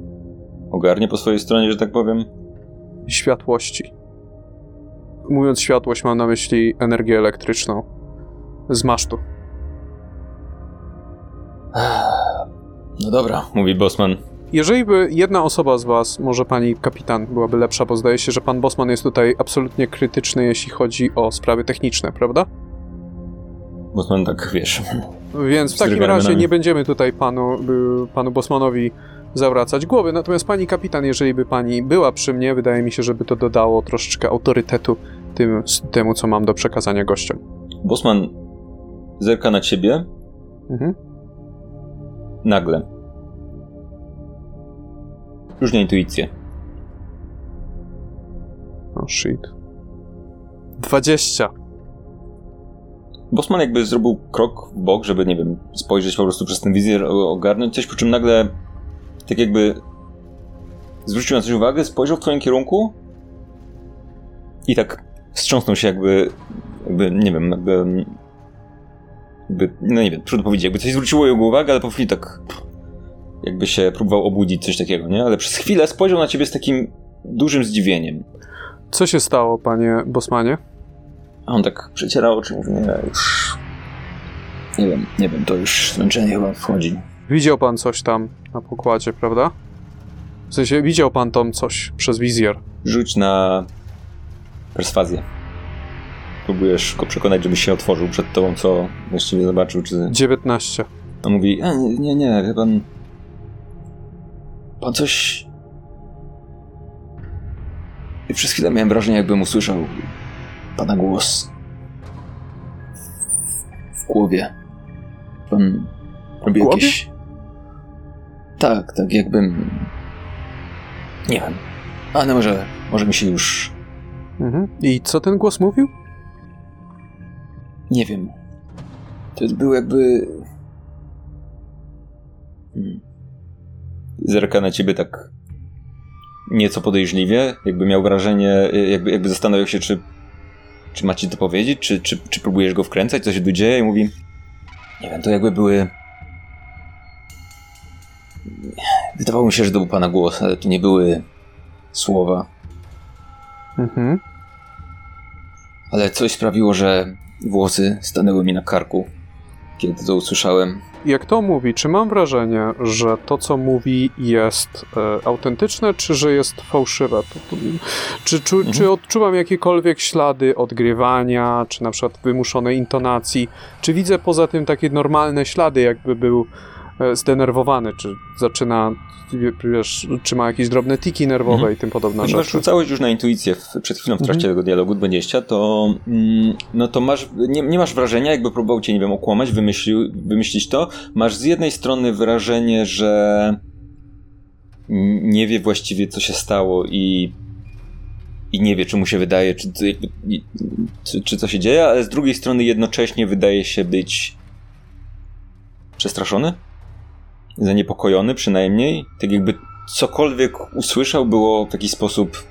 ogarnie po swojej stronie, że tak powiem? Światłości. Mówiąc światłość, mam na myśli energię elektryczną z masztu. No dobra, mówi Bosman. Jeżeli by jedna osoba z was, może pani kapitan, byłaby lepsza, bo zdaje się, że pan Bosman jest tutaj absolutnie krytyczny, jeśli chodzi o sprawy techniczne, prawda? Bosman tak, wiesz, Więc w takim razie nie będziemy tutaj panu, y, panu Bosmanowi zawracać głowy. Natomiast pani kapitan, jeżeli by pani była przy mnie, wydaje mi się, żeby to dodało troszeczkę autorytetu tym, temu, co mam do przekazania gościom. Bosman zerka na ciebie Mhm. nagle. Już nie intuicję. Oh shit. 20. Bosman jakby zrobił krok w bok, żeby, nie wiem, spojrzeć po prostu przez ten wizjer, ogarnąć coś, po czym nagle tak jakby zwrócił na coś uwagę, spojrzał w twoim kierunku i tak wstrząsnął się jakby, jakby nie wiem, jakby, jakby, no nie wiem, trudno powiedzieć, jakby coś zwróciło jego uwagę, ale po chwili tak jakby się próbował obudzić, coś takiego, nie? Ale przez chwilę spojrzał na ciebie z takim dużym zdziwieniem. Co się stało, panie Bosmanie? A on tak przecierał oczy, mówi, nie, już... Nie wiem, nie wiem, to już zmęczenie chyba wchodzi. Widział pan coś tam na pokładzie, prawda? W sensie, widział pan tam coś przez wizjer. Rzuć na perswazję. Próbujesz go przekonać, żeby się otworzył przed tobą, co właściwie zobaczył, czy... 19. On mówi, a, nie, nie, nie, wie pan... Pan coś... I przez chwilę miałem wrażenie, jakbym usłyszał pana głos w głowie. Pan robi głowie? jakieś... Tak, tak, jakbym... Nie wiem. Ale może, może mi się już... Mhm. I co ten głos mówił? Nie wiem. To był jakby... Hmm. Zerka na ciebie tak nieco podejrzliwie, jakby miał wrażenie, jakby, jakby zastanawiał się, czy, czy ma ci to powiedzieć, czy, czy, czy próbujesz go wkręcać, co się tu dzieje i mówi nie wiem, to jakby były wydawało mi się, że to był pana głos, ale to nie były słowa, Mhm. ale coś sprawiło, że włosy stanęły mi na karku, kiedy to usłyszałem. Jak to mówi, czy mam wrażenie, że to, co mówi, jest e, autentyczne, czy że jest fałszywe? To, to, czy, czu, Mhm. czy odczuwam jakiekolwiek ślady odgrywania, czy na przykład wymuszonej intonacji? Czy widzę poza tym takie normalne ślady, jakby był zdenerwowany, czy zaczyna, wiesz, czy ma jakieś drobne tiki nerwowe Mhm. i tym podobne Ponieważ rzeczy? rzucałeś już na intuicję w, przed chwilą w trakcie Mhm. tego dialogu 20, to, mm, no to masz, nie, nie masz wrażenia, jakby próbował cię, nie wiem, okłamać, wymyślił, wymyślić to. Masz z jednej strony wrażenie, że nie wie właściwie, co się stało i, i nie wie, czy mu się wydaje, czy, czy, czy co się dzieje, ale z drugiej strony jednocześnie wydaje się być przestraszony, zaniepokojony przynajmniej, tak jakby cokolwiek usłyszał, było w jakiś sposób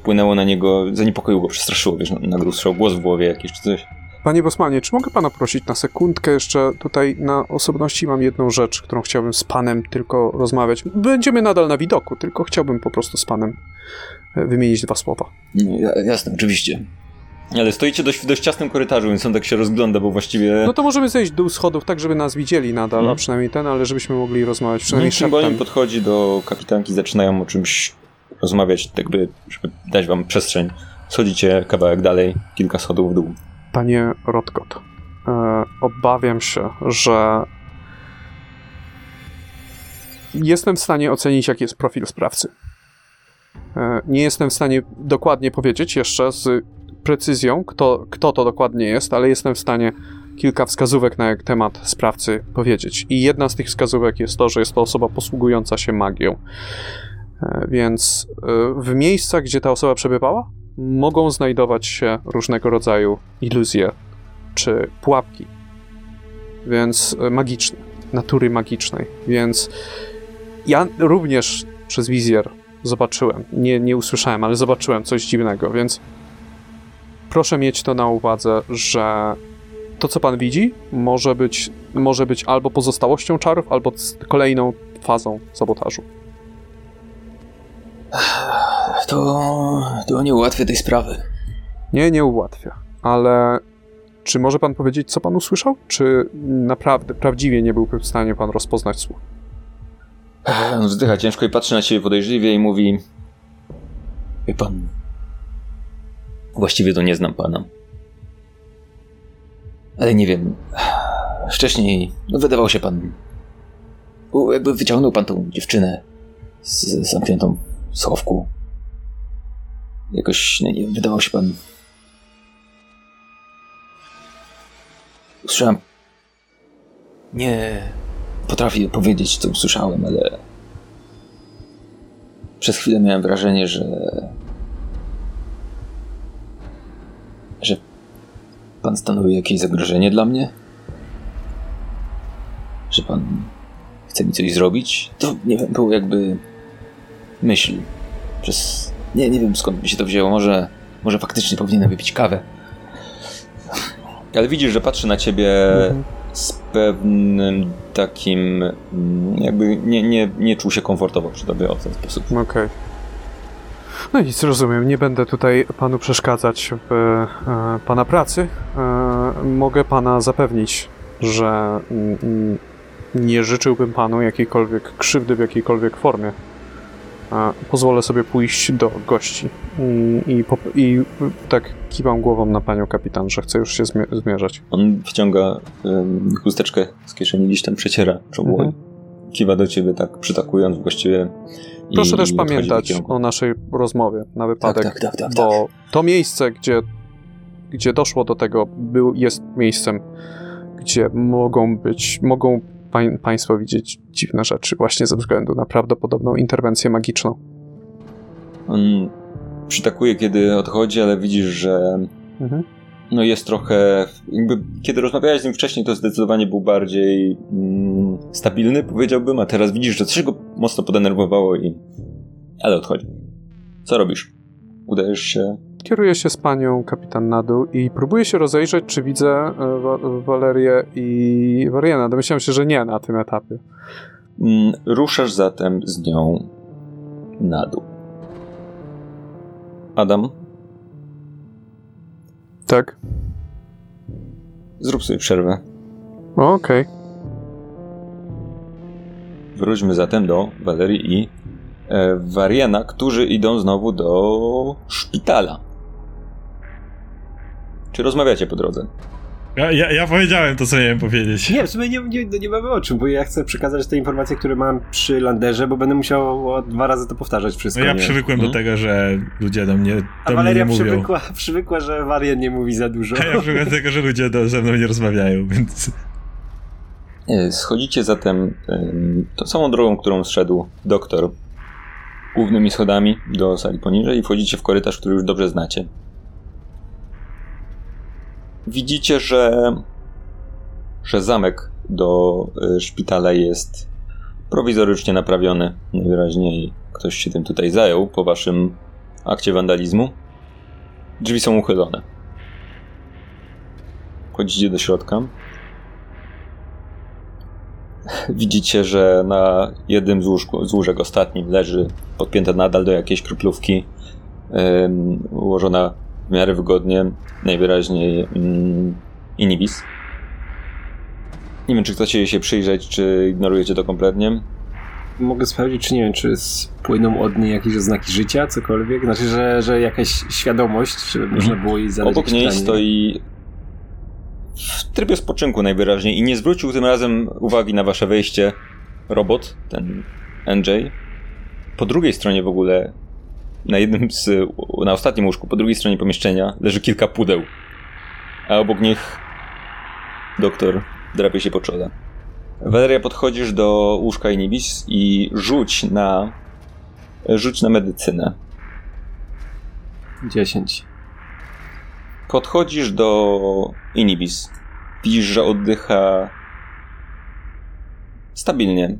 wpłynęło na niego, zaniepokoiło go, przestraszyło, wiesz, nagle usłyszał głos w głowie jakiś czy coś. Panie Bosmanie, czy mogę pana prosić na sekundkę jeszcze tutaj na osobności mam jedną rzecz, którą chciałbym z panem tylko rozmawiać. Będziemy nadal na widoku, tylko chciałbym po prostu z panem e, wymienić dwa słowa. No, ja- jasne, oczywiście. Ale stoicie dość, w dość ciasnym korytarzu, więc on tak się rozgląda, bo właściwie... No to możemy zejść dół schodów tak, żeby nas widzieli nadal, Mhm. a przynajmniej ten, ale żebyśmy mogli rozmawiać przynajmniej Przynajmniej Symbolium szeptem. podchodzi do kapitanki, zaczynają o czymś rozmawiać, tak by, żeby dać wam przestrzeń. Schodzicie kawałek dalej, kilka schodów w dół. Panie Rodkot, e, obawiam się, że jestem w stanie ocenić, jaki jest profil sprawcy. E, nie jestem w stanie dokładnie powiedzieć jeszcze z precyzją, kto, kto to dokładnie jest, ale jestem w stanie kilka wskazówek na temat sprawcy powiedzieć. I jedna z tych wskazówek jest to, że jest to osoba posługująca się magią. E, Więc e, w miejscach, gdzie ta osoba przebywała, mogą znajdować się różnego rodzaju iluzje czy pułapki. Więc e, magiczne, natury magicznej. Więc ja również przez wizjer zobaczyłem, nie, nie usłyszałem, ale zobaczyłem coś dziwnego, więc proszę mieć to na uwadze, że to, co pan widzi, może być, może być albo pozostałością czarów, albo kolejną fazą sabotażu. To, to nie ułatwia tej sprawy. Nie, nie ułatwia, ale czy może pan powiedzieć, co pan usłyszał? Czy naprawdę, prawdziwie nie byłby w stanie pan rozpoznać słów? On wzdycha ciężko i patrzy na ciebie podejrzliwie i mówi Wie pan, właściwie to nie znam pana. Ale nie wiem, wcześniej no, wydawał się pan, jakby wyciągnął pan tą dziewczynę z, zamkniętą schowku. Jakoś, no nie wiem, wydawał się pan... Usłyszałem... Nie potrafię powiedzieć, co usłyszałem, ale przez chwilę miałem wrażenie, że że pan stanowi jakieś zagrożenie dla mnie? Że pan chce mi coś zrobić? To nie wiem, było jakby myśl. Przez. Nie, nie wiem skąd mi się to wzięło. Może, Może faktycznie powinienem wypić kawę. Ale widzisz, że patrzy na ciebie Mhm. z pewnym takim. mm, jakby nie, nie, nie czuł się komfortowo przy tobie o ten sposób. Okej. No nic, rozumiem. Nie będę tutaj panu przeszkadzać w e, pana pracy. E, mogę pana zapewnić, że mm, mm, nie życzyłbym panu jakiejkolwiek krzywdy w jakiejkolwiek formie. E, pozwolę sobie pójść do gości. I, i, pop- i tak kiwam głową na panią kapitan, że chcę już się zmie- zmierzać. On wyciąga um, chusteczkę z kieszeni, gdzieś tam przeciera czoło. Mhm. Kiwa do ciebie tak przytakując właściwie. Proszę też pamiętać o naszej rozmowie na wypadek, tak, tak, tak, bo to miejsce, gdzie, gdzie doszło do tego, był, jest miejscem, gdzie mogą być, mogą pań, Państwo widzieć dziwne rzeczy właśnie ze względu na prawdopodobną interwencję magiczną. On przytakuje, kiedy odchodzi, ale widzisz, że Mhm. No jest trochę. Jakby, kiedy rozmawiałeś z nim wcześniej, to zdecydowanie był bardziej mm, stabilny, powiedziałbym, a teraz widzisz, że coś go mocno podenerwowało i. Ale odchodzi. Co robisz? Udajesz się. Kieruję się z panią kapitan na dół i próbuję się rozejrzeć, czy widzę e, Wa- Walerię i Wariana. Domyślam się, że nie na tym etapie. Mm, ruszasz zatem z nią na dół. Adam, Tak? zrób sobie przerwę. Okej. Wróćmy zatem do Walerii i e, Wariana, którzy idą znowu do szpitala. Czy rozmawiacie po drodze? Ja, ja, ja powiedziałem to, co miałem powiedzieć. Nie, w sumie nie, nie, nie mamy o czym, bo ja chcę przekazać te informacje, które mam przy Landerze, bo będę musiał dwa razy to powtarzać No wszystko. ja nie? przywykłem Mhm. do tego, że ludzie do mnie, A do nie Waleria mówią. przywykła, *laughs* przywykła, że Warian nie mówi za dużo. A ja przywykłem do tego, że ludzie do, ze mną nie rozmawiają, więc... E, Schodzicie zatem em, tą samą drogą, którą zszedł doktor głównymi schodami do sali poniżej i wchodzicie w korytarz, który już dobrze znacie. Widzicie, że, że zamek do e, szpitala jest prowizorycznie naprawiony. Najwyraźniej ktoś się tym tutaj zajął po waszym akcie wandalizmu. Drzwi są uchylone. Wchodzicie do środka. *laughs* Widzicie, że na jednym z, łóżku, z łóżek ostatnim leży podpięta nadal do jakiejś kroplówki, ułożona w miarę wygodnie, najwyraźniej mm, inibis. Nie wiem, czy chcecie się przyjrzeć, czy ignorujecie to kompletnie. Mogę sprawdzić, czy nie wiem, czy spłyną od niej jakieś oznaki życia, cokolwiek? Znaczy, że, że jakaś świadomość, żeby można było jej zadać Mhm. Obok niej stoi w trybie spoczynku najwyraźniej i nie zwrócił tym razem uwagi na wasze wejście robot, ten NJ. Po drugiej stronie w ogóle, na jednym z, na ostatnim łóżku, po drugiej stronie pomieszczenia leży kilka pudeł, a obok nich doktor drapie się po czole. Valeria, podchodzisz do łóżka Inibis i rzuć na rzuć na medycynę. 10. Podchodzisz do Inibis. Widzisz, że oddycha stabilnie.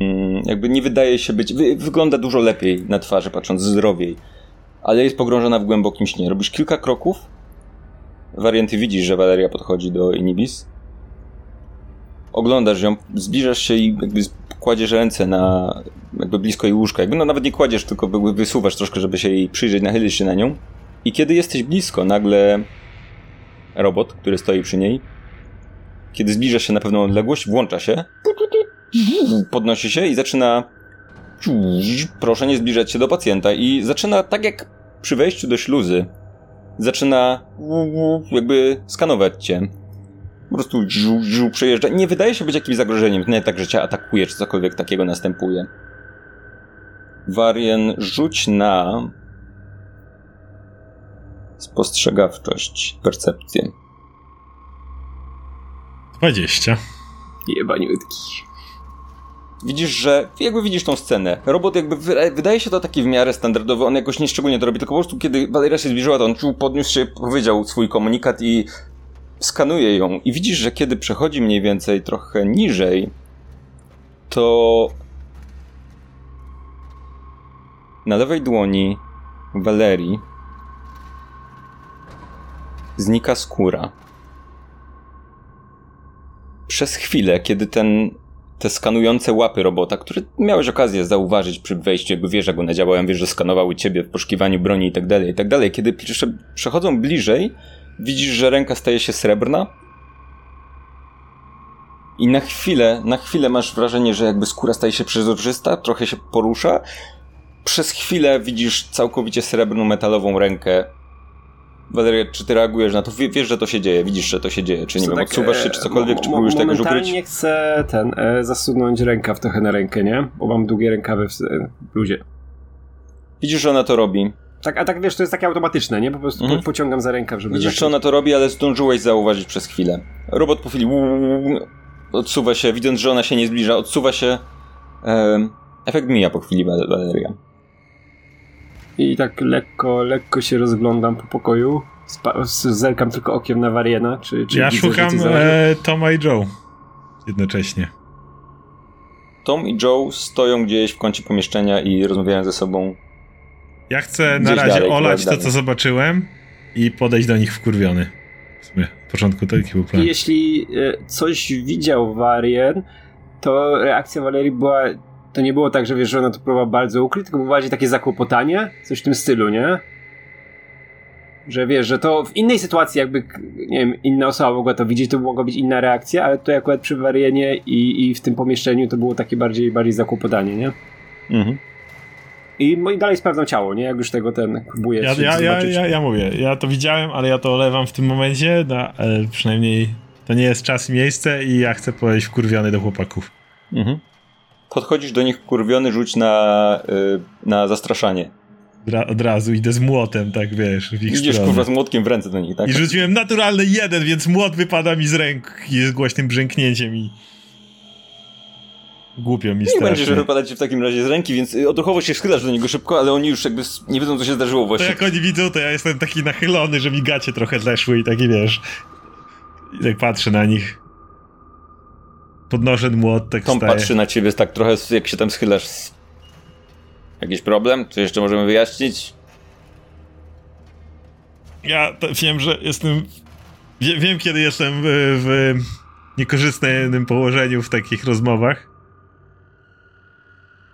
Mm, Jakby nie wydaje się być. Wy, wygląda dużo lepiej na twarzy, patrząc zdrowiej. Ale jest pogrążona w głębokim śnie. Robisz kilka kroków. Warianty widzisz, że Valeria podchodzi do Inibis. Oglądasz ją, zbliżasz się i jakby kładziesz ręce na jakby blisko jej łóżka. Jakby no nawet nie kładziesz, tylko wysuwasz troszkę, żeby się jej przyjrzeć, nachylić się na nią. I kiedy jesteś blisko, nagle robot, który stoi przy niej, kiedy zbliża się na pewną odległość, włącza się, podnosi się i zaczyna proszę nie zbliżać się do pacjenta i zaczyna tak jak przy wejściu do śluzy zaczyna jakby skanować cię. Po prostu przejeżdża. Nie wydaje się być jakimś zagrożeniem, nie tak, że cię atakuje, czy cokolwiek takiego następuje. Warien, rzuć na spostrzegawczość, percepcję. 20. Jebaniutki. Widzisz, że jakby widzisz tą scenę. Robot jakby wy- wydaje się to taki w miarę standardowy, on jakoś nieszczególnie to robi, tylko po prostu kiedy Valeria się zbliżyła, to on czuł, podniósł się, powiedział swój komunikat i skanuje ją. I widzisz, że kiedy przechodzi mniej więcej trochę niżej, to na lewej dłoni Valerii znika skóra. Przez chwilę, kiedy ten, te skanujące łapy robota, które miałeś okazję zauważyć przy wejściu, jakby wiesz, jak one działają, wiesz, że skanowały ciebie w poszukiwaniu broni i tak dalej, i tak dalej. Kiedy przechodzą bliżej, widzisz, że ręka staje się srebrna, i na chwilę, na chwilę masz wrażenie, że jakby skóra staje się przezroczysta, trochę się porusza. Przez chwilę widzisz całkowicie srebrną, metalową rękę. Waleria, czy ty reagujesz na to? wiesz, że to się dzieje, widzisz, że to się dzieje, czy nie wiem, tak, odsuwasz się, czy cokolwiek, czy próbujesz tego ukryć? nie chcę ten, e, zasunąć rękaw trochę na rękę, nie? Bo mam długie rękawy w, w bluzie. Widzisz, że ona to robi. Tak, a tak wiesz, to jest takie automatyczne, nie? Po prostu mhm. pociągam za rękaw, żeby... Widzisz, że ona to robi, ale zdążyłeś zauważyć przez chwilę. Robot po chwili odsuwa się, widząc, że ona się nie zbliża, odsuwa się. E, efekt mija po chwili Valeria. I tak lekko, lekko się rozglądam po pokoju. Spa zerkam tylko okiem na Wariena. Czy, czy ja widzę, szukam e, Toma i Joe jednocześnie. Tom i Joe stoją gdzieś w kącie pomieszczenia i rozmawiają ze sobą. Ja chcę na razie dalej, olać to, co zobaczyłem i podejść do nich wkurwiony. W sumie, w początku taki był plan. Jeśli e, coś widział Warien, to reakcja Walerii była to nie było tak, że wiesz, że ona to próbowała bardzo ukryć, tylko było bardziej takie zakłopotanie, coś w tym stylu, nie? Że wiesz, że to w innej sytuacji jakby, nie wiem, inna osoba mogła to widzieć, to mogła być inna reakcja, ale to akurat przy Warienie i, i w tym pomieszczeniu to było takie bardziej, bardziej zakłopotanie, nie? Mhm. I, i dalej sprawdzam ciało, nie? Jak już tego ten próbuję ja, ja, ja, ja, ja mówię, ja to widziałem, ale ja to olewam w tym momencie, no, przynajmniej to nie jest czas i miejsce i ja chcę powiedzieć wkurwiony do chłopaków. Mhm. Podchodzisz do nich kurwiony, rzuć na, yy, na zastraszanie. Ra od razu idę z młotem, tak wiesz, w ich Idziesz stronę. kurwa z młotkiem w ręce do nich, tak? I rzuciłem naturalny jeden, więc młot wypada mi z ręk i jest głośnym brzęknięciem i... Głupio mi strasznie. Nie będzie, że wypadać w takim razie z ręki, więc y, odruchowo się schylasz do niego szybko, ale oni już jakby nie wiedzą, co się zdarzyło właśnie. To jak oni widzą, to ja jestem taki nachylony, że mi gacie trochę zeszły i taki, wiesz... I tak patrzę na nich podnoszę młot, tak Tom staje. patrzy na ciebie tak trochę, jak się tam schylasz. Jakiś problem? Co jeszcze możemy wyjaśnić? Ja wiem, że jestem... Wie, wiem, kiedy jestem w, w niekorzystnym położeniu w takich rozmowach.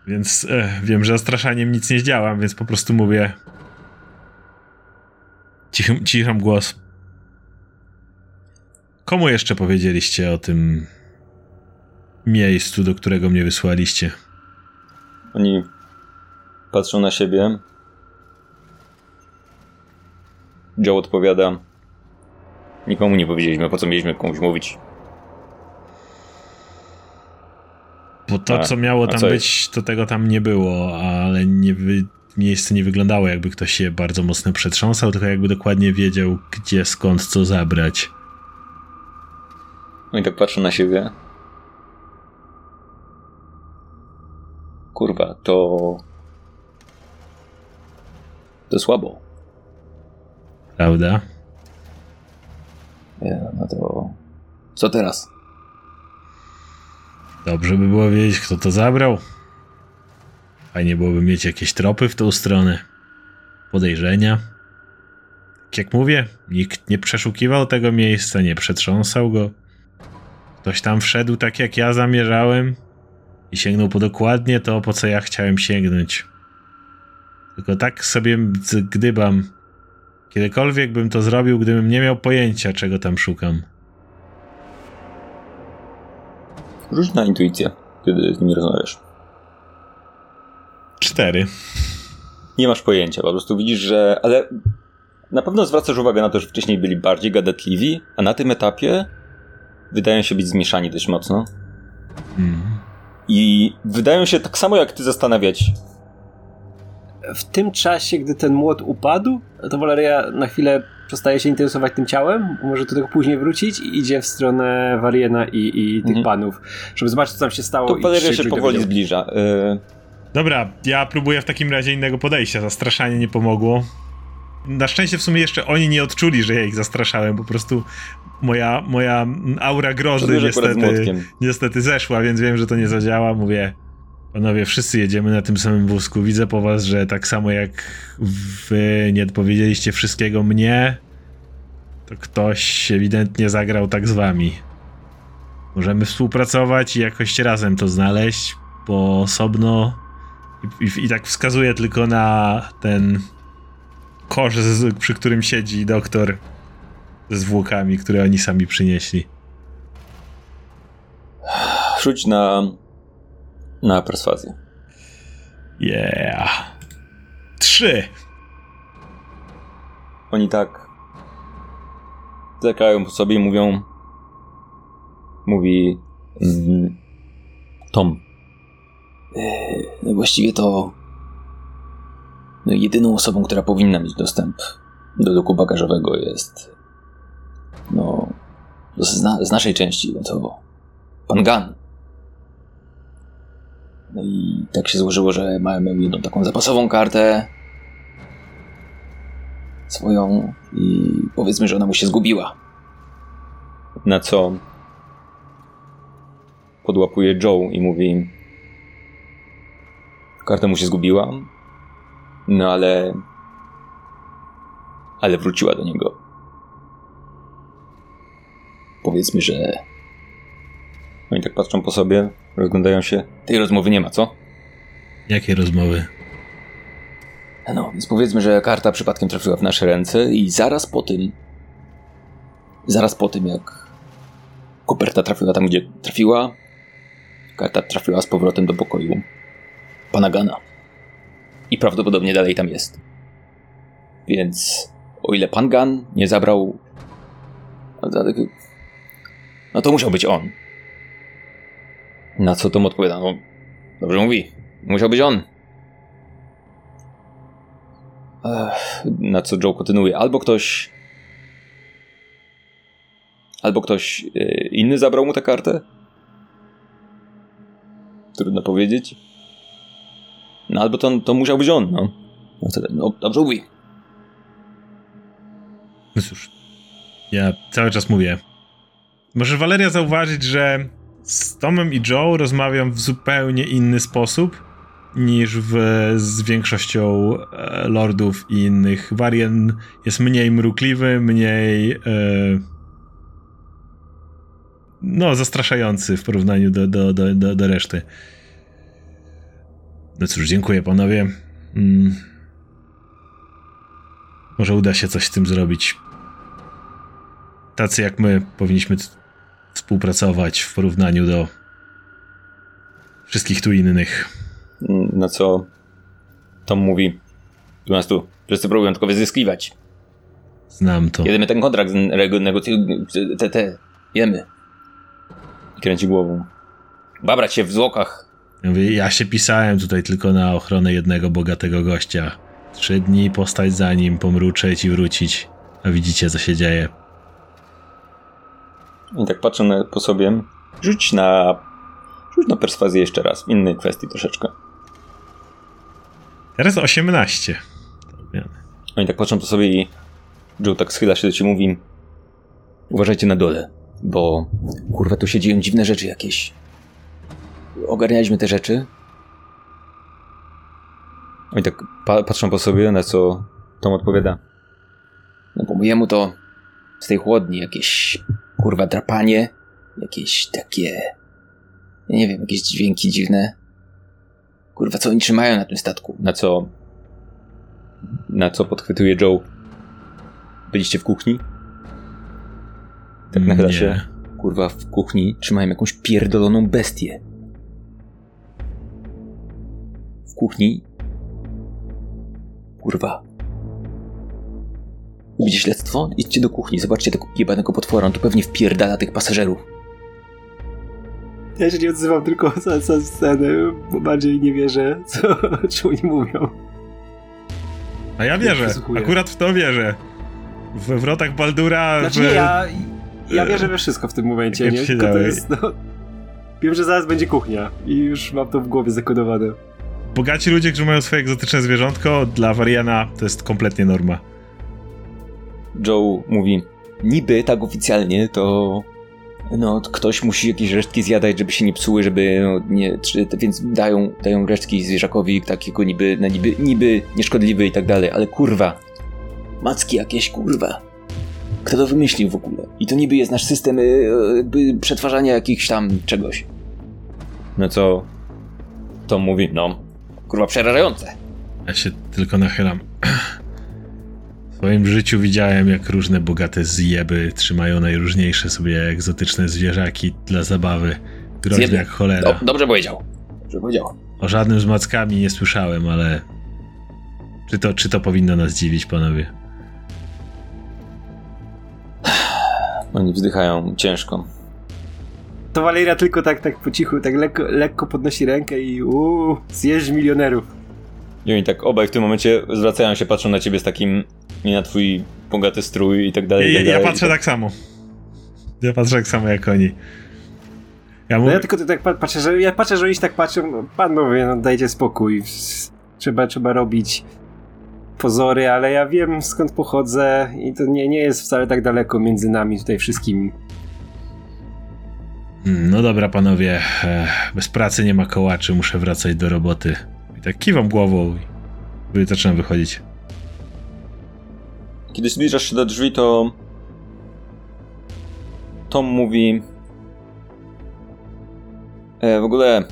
Więc e, wiem, że zastraszaniem nic nie zdziałam, więc po prostu mówię. Cicham, cicham głos. Komu jeszcze powiedzieliście o tym miejscu, do którego mnie wysłaliście. Oni patrzą na siebie. Joe odpowiada: Nikomu nie powiedzieliśmy, po co mieliśmy komuś mówić. Bo to, a, co miało tam co być, jest? to tego tam nie było, ale nie wy... miejsce nie wyglądało, jakby ktoś się bardzo mocno przetrząsał, tylko jakby dokładnie wiedział, gdzie, skąd, co zabrać. No i tak patrzą na siebie. Kurwa, to. To słabo. Prawda? Nie, no to. Co teraz? Dobrze by było wiedzieć, kto to zabrał. Fajnie byłoby mieć jakieś tropy w tą stronę. Podejrzenia. Tak jak mówię, nikt nie przeszukiwał tego miejsca, nie przetrząsał go. Ktoś tam wszedł tak jak ja zamierzałem i sięgnął po dokładnie to, po co ja chciałem sięgnąć. Tylko tak sobie gdybam. Kiedykolwiek bym to zrobił, gdybym nie miał pojęcia, czego tam szukam. Rzuć na intuicję, kiedy z nimi rozmawiasz. Cztery. Nie masz pojęcia, po prostu widzisz, że... Ale na pewno zwracasz uwagę na to, że wcześniej byli bardziej gadatliwi, a na tym etapie wydają się być zmieszani dość mocno. Mhm. I wydają się tak samo jak ty zastanawiać. W tym czasie, gdy ten młot upadł, to Valeria na chwilę przestaje się interesować tym ciałem, może do tego później wrócić i idzie w stronę Wariena i, i tych mhm. panów, żeby zobaczyć, co tam się stało. To Valeria się powoli zbliża. Y Dobra, ja próbuję w takim razie innego podejścia. Zastraszanie nie pomogło. Na szczęście w sumie jeszcze oni nie odczuli, że ja ich zastraszałem. Po prostu moja, moja aura grozy niestety, niestety zeszła, więc wiem, że to nie zadziała. Mówię, panowie, wszyscy jedziemy na tym samym wózku. Widzę po was, że tak samo jak wy nie odpowiedzieliście wszystkiego mnie, to ktoś ewidentnie zagrał tak z wami. Możemy współpracować i jakoś razem to znaleźć, bo osobno i, i, i tak wskazuje tylko na ten kosz, z, przy którym siedzi doktor ze zwłokami, które oni sami przynieśli. Rzuć na, na perswazję. Yeah. Trzy. Oni tak zerkają po sobie i mówią mówi mm, Tom. No właściwie to no jedyną osobą, która powinna mieć dostęp do doku bagażowego jest no z, na, z naszej części, to pan Gunn. No i tak się złożyło, że mamy jedną taką zapasową kartę swoją i powiedzmy, że ona mu się zgubiła. Na co podłapuje Joe i mówi karta mu się zgubiła, no ale ale wróciła do niego. Powiedzmy, że Oni tak patrzą po sobie, rozglądają się. tej rozmowy nie ma, co? Jakie rozmowy? No, więc powiedzmy, że karta przypadkiem trafiła w nasze ręce i zaraz po tym, zaraz po tym jak koperta trafiła tam, gdzie trafiła, karta trafiła z powrotem do pokoju pana Gana. I prawdopodobnie dalej tam jest. Więc o ile pan Gan nie zabrał... No to musiał być on. Na co Tom odpowiada? No, Dobrze mówi. Musiał być on. na co Joe kontynuuje. Albo ktoś. Albo ktoś e, inny zabrał mu tę kartę? Trudno powiedzieć. No albo to, to musiał być on, no. No, wtedy, no dobrze mówi. No cóż, ja cały czas mówię. Może Waleria zauważyć, że z Tomem i Joe rozmawiam w zupełnie inny sposób niż w, z większością e, lordów i innych. Varian jest mniej mrukliwy, mniej e, no, zastraszający w porównaniu do, do, do, do, do reszty. No cóż, dziękuję panowie. Mm. Może uda się coś z tym zrobić. Tacy jak my powinniśmy współpracować w porównaniu do wszystkich tu innych. Na co Tom mówi. Nas tu. Wszyscy próbują tylko wyzyskiwać. Znam to. Jedymy ten kontrakt negocjujemy. Te, te. Jemy. I kręci głową. Babrać się w zwłokach. Ja Mówię, ja się pisałem tutaj tylko na ochronę jednego bogatego gościa. Trzy dni postać za nim, pomruczeć i wrócić. A widzicie, co się dzieje. I tak patrzę na, po sobie. Rzuć na. Rzuć na perswazję jeszcze raz. W innej kwestii troszeczkę. Teraz 18. Oni tak patrzą po sobie i Joe tak schyla się do ciebie mówi uważajcie na dole, bo Kurwa, tu się dzieją dziwne rzeczy jakieś. Ogarnialiśmy te rzeczy. oni tak pa patrzą po sobie, na co Tom odpowiada. No po mojemu to z tej chłodni jakieś kurwa drapanie, jakieś takie ja nie wiem, jakieś dźwięki dziwne. Kurwa, co oni trzymają na tym statku? Na co na co podchwytuje Joe. Byliście w kuchni? Tak nachyla się. Kurwa, w kuchni trzymają jakąś pierdoloną bestię. W kuchni. Kurwa. Lubicie śledztwo? Idźcie do kuchni, zobaczcie tego jebanego potwora, on tu pewnie wpierdala tych pasażerów. Ja się nie odzywam tylko za, za scenę, bo bardziej nie wierzę, co, *laughs* o czym oni mówią. A ja wierzę. Akurat w to wierzę. W wrotach Baldura. Znaczy w... nie, ja, ja wierzę we wszystko w tym momencie, nie? Tylko to jest, no... Wiem, że zaraz będzie kuchnia i już mam to w głowie zakodowane. Bogaci ludzie, którzy mają swoje egzotyczne zwierzątko, dla Wariana to jest kompletnie norma. Joe mówi Niby tak oficjalnie to. No, ktoś musi jakieś resztki zjadać, żeby się nie psuły, żeby no, nie. Czy, więc dają, dają resztki zwierzakowi takiego niby, na niby, niby nieszkodliwy i tak dalej, ale kurwa. Macki jakieś, kurwa. Kto to wymyślił w ogóle? I to niby jest nasz system y, jakby przetwarzania jakichś tam czegoś. No co to mówi? No, Kurwa, przerażające. Ja się tylko nachylam. W swoim życiu widziałem, jak różne bogate zjeby trzymają najróżniejsze sobie egzotyczne zwierzaki dla zabawy. Groźne Zjeby. jak cholera. Do, dobrze powiedział. Dobrze powiedział. O żadnym z mackami nie słyszałem, ale... Czy to, czy to powinno nas dziwić, panowie? oni wzdychają ciężko. To Waleria tylko tak, tak po cichu, tak lekko, lekko podnosi rękę i uuu, zjeść milionerów. I oni tak obaj w tym momencie zwracają się, patrzą na ciebie z takim, nie na twój bogaty strój i tak dalej. i Ja, tak ja dalej. patrzę tak samo. Ja patrzę tak samo jak oni. Ja No mówię, ja tylko tak pa- patrzę, że ja patrzę, że oni się tak patrzą, no, panowie, no dajcie spokój. Trzeba, trzeba robić pozory, ale ja wiem skąd pochodzę i to nie, nie jest wcale tak daleko między nami tutaj wszystkimi. "Mm, no dobra, panowie, e, bez pracy nie ma kołaczy, muszę wracać do roboty. I tak kiwam głową i zaczynam wychodzić. Kiedy zbliżasz się do drzwi, to Tom mówi e, w ogóle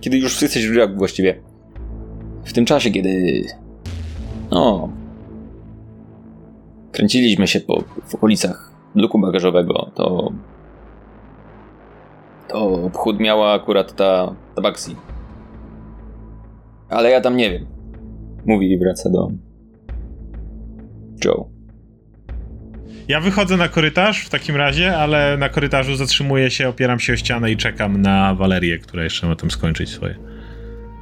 kiedy już jesteś w drzwiach właściwie w tym czasie, kiedy no kręciliśmy się po, w okolicach luku bagażowego, to to obchód miała akurat ta, ta Baxi. Ale ja tam nie wiem. Mówi i wraca do Joe. Ja wychodzę na korytarz w takim razie, ale na korytarzu zatrzymuję się, opieram się o ścianę i czekam na Walerię, która jeszcze ma tam skończyć swoje.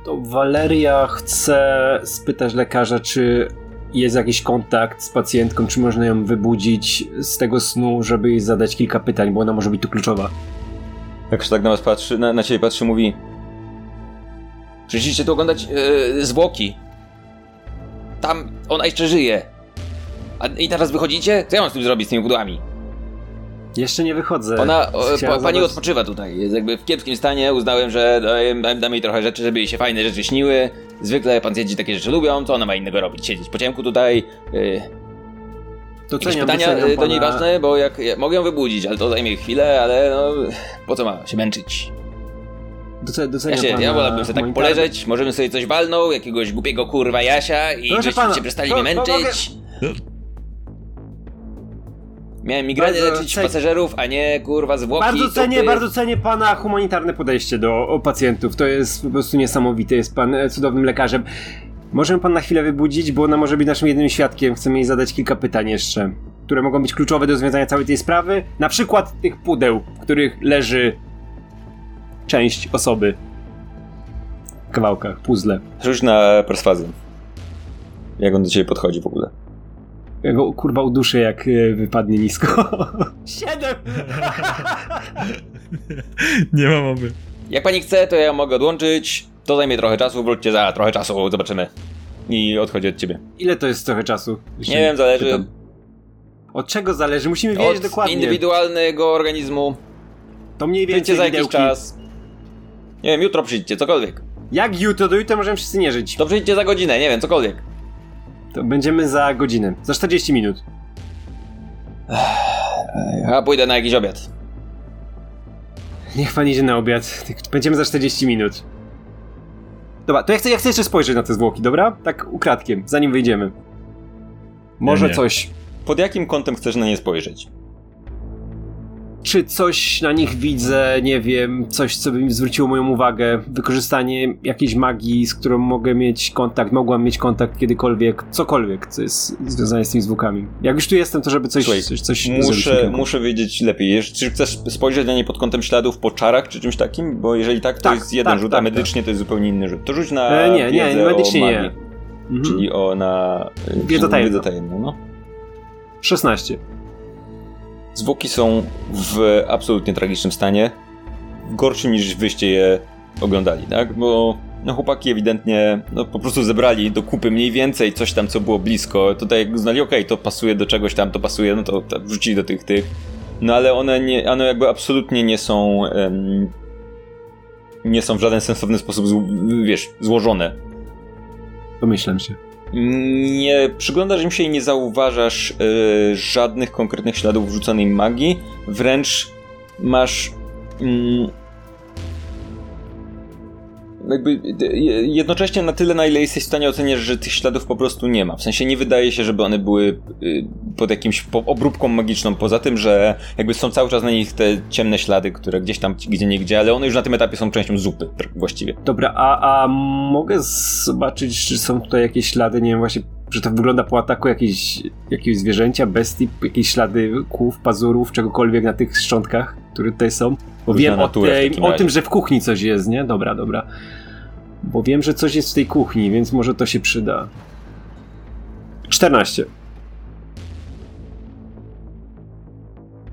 To Waleria chce spytać lekarza, czy jest jakiś kontakt z pacjentką, czy można ją wybudzić z tego snu, żeby jej zadać kilka pytań, bo ona może być tu kluczowa. Jak się tak na was patrzy, na, na ciebie patrzy, mówi Przyszliście tu oglądać yy, zwłoki. Tam ona jeszcze żyje. A, I teraz wychodzicie? Co ja mam z tym zrobić, z tymi pudłami? Jeszcze nie wychodzę. Ona, o, pa, pani odpoczywa tutaj. Jest jakby w kiepskim stanie. Uznałem, że damy, damy jej trochę rzeczy, żeby jej się fajne rzeczy śniły. Zwykle pacjenci takie rzeczy lubią. Co ona ma innego robić? Siedzieć po ciemku tutaj. Yy, jakieś Doceniam, pytania doceniam to pana- nieważne, bo jak ja, mogę ją wybudzić, ale to zajmie chwilę, ale no po co ma się męczyć? Doce- Ja, doceniam się, ja wolałbym sobie tak poleżeć, możemy sobie coś walnął, jakiegoś głupiego kurwa Jasia i Proszę żeście się przestali mnie męczyć. No. Miałem Bardzo leczyć cen- pasażerów, a nie kurwa zwłoki. Bardzo cenię, bardzo cenię pana humanitarne podejście do pacjentów. To jest po prostu niesamowite. Jest pan e, cudownym lekarzem. Możemy pan na chwilę wybudzić, bo ona może być naszym jedynym świadkiem. Chcemy jej zadać kilka pytań jeszcze, które mogą być kluczowe do rozwiązania całej tej sprawy. Na przykład tych pudeł, w których leży część osoby. W kawałkach, puzzle. rzuć na perswazję. Jak on do ciebie podchodzi w ogóle. Ja go kurwa uduszę, jak e, wypadnie nisko. *laughs* Siedem! *laughs* Nie ma mowy. Jak pani chce, to ja mogę odłączyć. To zajmie trochę czasu, wróćcie za trochę czasu, zobaczymy. I odchodzi od ciebie. Ile to jest trochę czasu? Jeszcze Nie wiem, zależy. pytam. Od czego zależy? Musimy wiedzieć Od dokładnie. indywidualnego organizmu. To mniej Przyjdźcie więcej za jakiś widełki. czas. Nie wiem, jutro przyjdźcie, cokolwiek. Jak jutro, do jutra możemy wszyscy nie żyć. To przyjdźcie za godzinę, nie wiem, cokolwiek. To będziemy za godzinę. Za 40 minut. Ja pójdę na jakiś obiad. Niech pan idzie na obiad. Będziemy za 40 minut. Dobra, to ja chcę, ja chcę jeszcze spojrzeć na te zwłoki, dobra? Tak ukradkiem, zanim wyjdziemy. Może Nie, nie. coś. Pod jakim kątem chcesz na nie spojrzeć? Czy coś na nich widzę, nie wiem, coś, co by mi zwróciło moją uwagę, wykorzystanie jakiejś magii, z którą mogę mieć kontakt, mogłam mieć kontakt kiedykolwiek, cokolwiek, co jest związane z tymi zwłokami. Jak już tu jestem, to żeby coś, Słuchaj, coś, coś Muszę, muszę wiedzieć lepiej. Czy chcesz spojrzeć na nie pod kątem śladów po czarach czy czymś takim? Bo jeżeli tak, to Tak, jest jeden tak, rzut, tak, a medycznie to jest zupełnie inny rzut. To rzuć na E, nie, nie, medycznie nie. Mhm. czyli o na... Wiedzę tajemną, no. 16. Zwłoki są w absolutnie tragicznym stanie. Gorszym niż wyście je oglądali, tak? Bo no, chłopaki ewidentnie no, po prostu zebrali do kupy mniej więcej coś tam, co było blisko. Tutaj jak uznali, okej, to pasuje do czegoś tam, to pasuje, no to, to wrzucili do tych, tych. No ale one, nie, one jakby absolutnie nie są... nie są w żaden sensowny sposób, wiesz, złożone. Domyślam się. Nie przyglądasz im się i nie zauważasz y, żadnych konkretnych śladów wrzuconej magii. Wręcz masz. Mm, jakby jednocześnie na tyle, na ile jesteś w stanie oceniać, że tych śladów po prostu nie ma. W sensie nie wydaje się, żeby one były y, pod jakimś obróbką magiczną, poza tym, że jakby są cały czas na nich te ciemne ślady, które gdzieś tam, gdzie nie gdzie, ale one już na tym etapie są częścią zupy właściwie. Dobra, a, a mogę zobaczyć, czy są tutaj jakieś ślady, nie wiem, właśnie że to wygląda po ataku jakiejś, jakiegoś zwierzęcia, bestii, jakieś ślady kłów, pazurów, czegokolwiek na tych szczątkach, które tutaj są. Bo wiem o, tej, o tym, że w kuchni coś jest, nie? Dobra, dobra. Bo wiem, że coś jest w tej kuchni, więc może to się przyda. 14.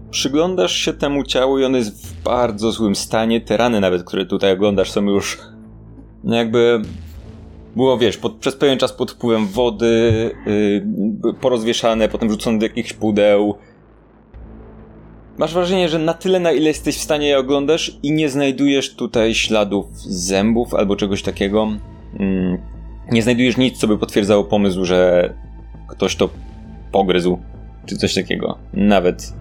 Przyglądasz się temu ciału i on jest w bardzo złym stanie. Te rany nawet, które tutaj oglądasz są już no jakby było, wiesz, pod, przez pewien czas pod wpływem wody, yy, porozwieszane, potem rzucone do jakichś pudeł. Masz wrażenie, że na tyle, na ile jesteś w stanie je oglądasz i nie znajdujesz tutaj śladów zębów albo czegoś takiego. Yy, nie znajdujesz nic, co by potwierdzało pomysł, że ktoś to pogryzł, czy coś takiego. Nawet.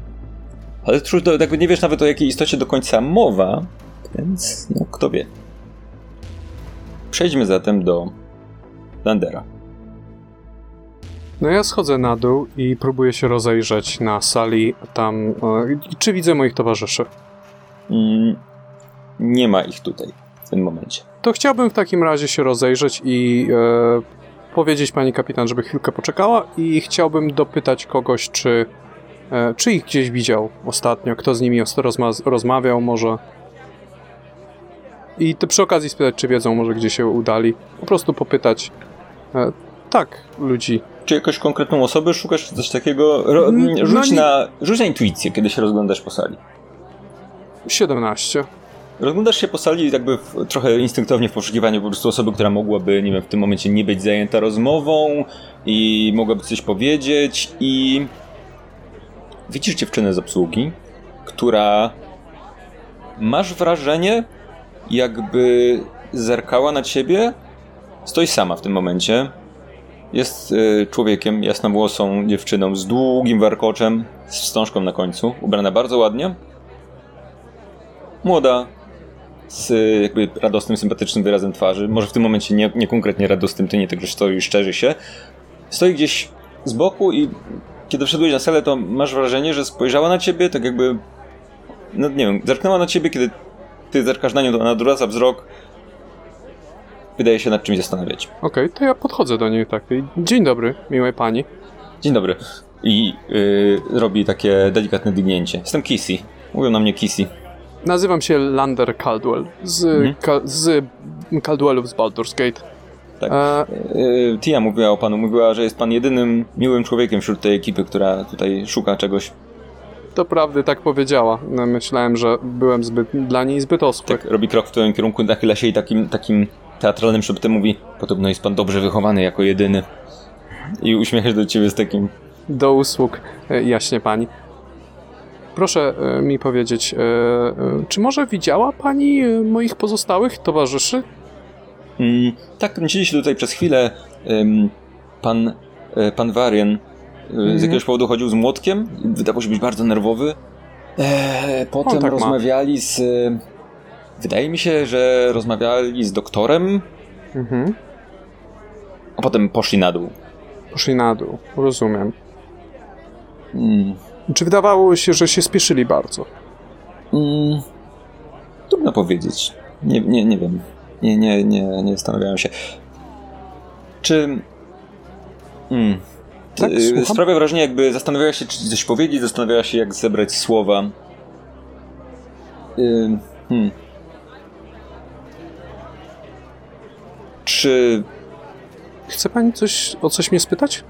Ale trudno, jakby nie wiesz nawet o jakiej istocie do końca mowa, więc no kto wie. Przejdźmy zatem do Landera. No ja schodzę na dół i próbuję się rozejrzeć na sali tam. E, czy widzę moich towarzyszy? Mm, nie ma ich tutaj w tym momencie. To chciałbym w takim razie się rozejrzeć i e, powiedzieć pani kapitan, żeby chwilkę poczekała i chciałbym dopytać kogoś, czy, e, czy ich gdzieś widział ostatnio, kto z nimi rozma rozmawiał może. I przy okazji spytać, czy wiedzą może, gdzie się udali. Po prostu popytać. Tak, ludzi. Czy jakąś konkretną osobę szukasz, czy coś takiego? Ro, mm, rzuć, no, na, rzuć na intuicję, kiedy się rozglądasz po sali. 17. Rozglądasz się po sali jakby w, trochę instynktownie w poszukiwaniu po prostu osoby, która mogłaby, nie wiem, w tym momencie nie być zajęta rozmową i mogłaby coś powiedzieć i widzisz dziewczynę z obsługi, która masz wrażenie, jakby zerkała na ciebie. Stoi sama w tym momencie. Jest y, człowiekiem, jasnowłosą dziewczyną z długim warkoczem, z wstążką na końcu, ubrana bardzo ładnie. Młoda, z jakby radosnym, sympatycznym wyrazem twarzy. Może w tym momencie nie, nie konkretnie radosnym, ty nie tak, że stoi szczerzy się. Stoi gdzieś z boku i kiedy wszedłeś na salę, to masz wrażenie, że spojrzała na ciebie, tak jakby, no nie wiem, zerknęła na ciebie, kiedy ty zerkasz na nią, to ona odwraca wzrok. Wydaje się nad czymś zastanawiać. Okej, okay, to ja podchodzę do niej tak. Dzień dobry, miłej pani. Dzień dobry. I yy, robi takie delikatne dygnięcie. Jestem Kissy. Mówią na mnie Kissy. Nazywam się Lander Caldwell z, mhm. ka z Caldwellów z Baldur's Gate. Tak. A... Yy, Tia mówiła o panu. Mówiła, że jest pan jedynym miłym człowiekiem wśród tej ekipy, która tutaj szuka czegoś. To prawdy tak powiedziała. No, myślałem, że byłem zbyt, dla niej zbyt oschły. Tak, robi krok w twoim kierunku, nachyla się i takim, takim teatralnym szeptem mówi Podobno jest pan dobrze wychowany jako jedyny. I uśmiecha się do ciebie z takim... Do usług, e, jaśnie pani. Proszę e, mi powiedzieć, e, czy może widziała pani moich pozostałych towarzyszy? Mm, tak, kręciliście tutaj przez chwilę. Pan, pan Varian z mhm. jakiegoś powodu chodził z młotkiem, wydawał się być bardzo nerwowy. Eee, potem tak rozmawiali ma. z. Wydaje mi się, że rozmawiali z doktorem. Mhm. A potem poszli na dół. Poszli na dół, rozumiem. Hmm. Czy wydawało się, że się spieszyli bardzo? Hmm. Trudno powiedzieć. Nie, nie, nie wiem. Nie, nie, nie, nie zastanawiałem się. Czy. Hmm. Tak, y, Sprawia wrażenie, jakby zastanawiała się, czy coś powiedzieć, zastanawiała się, jak zebrać słowa. Yy, hmm. Czy. Chce pani coś, o coś mnie spytać?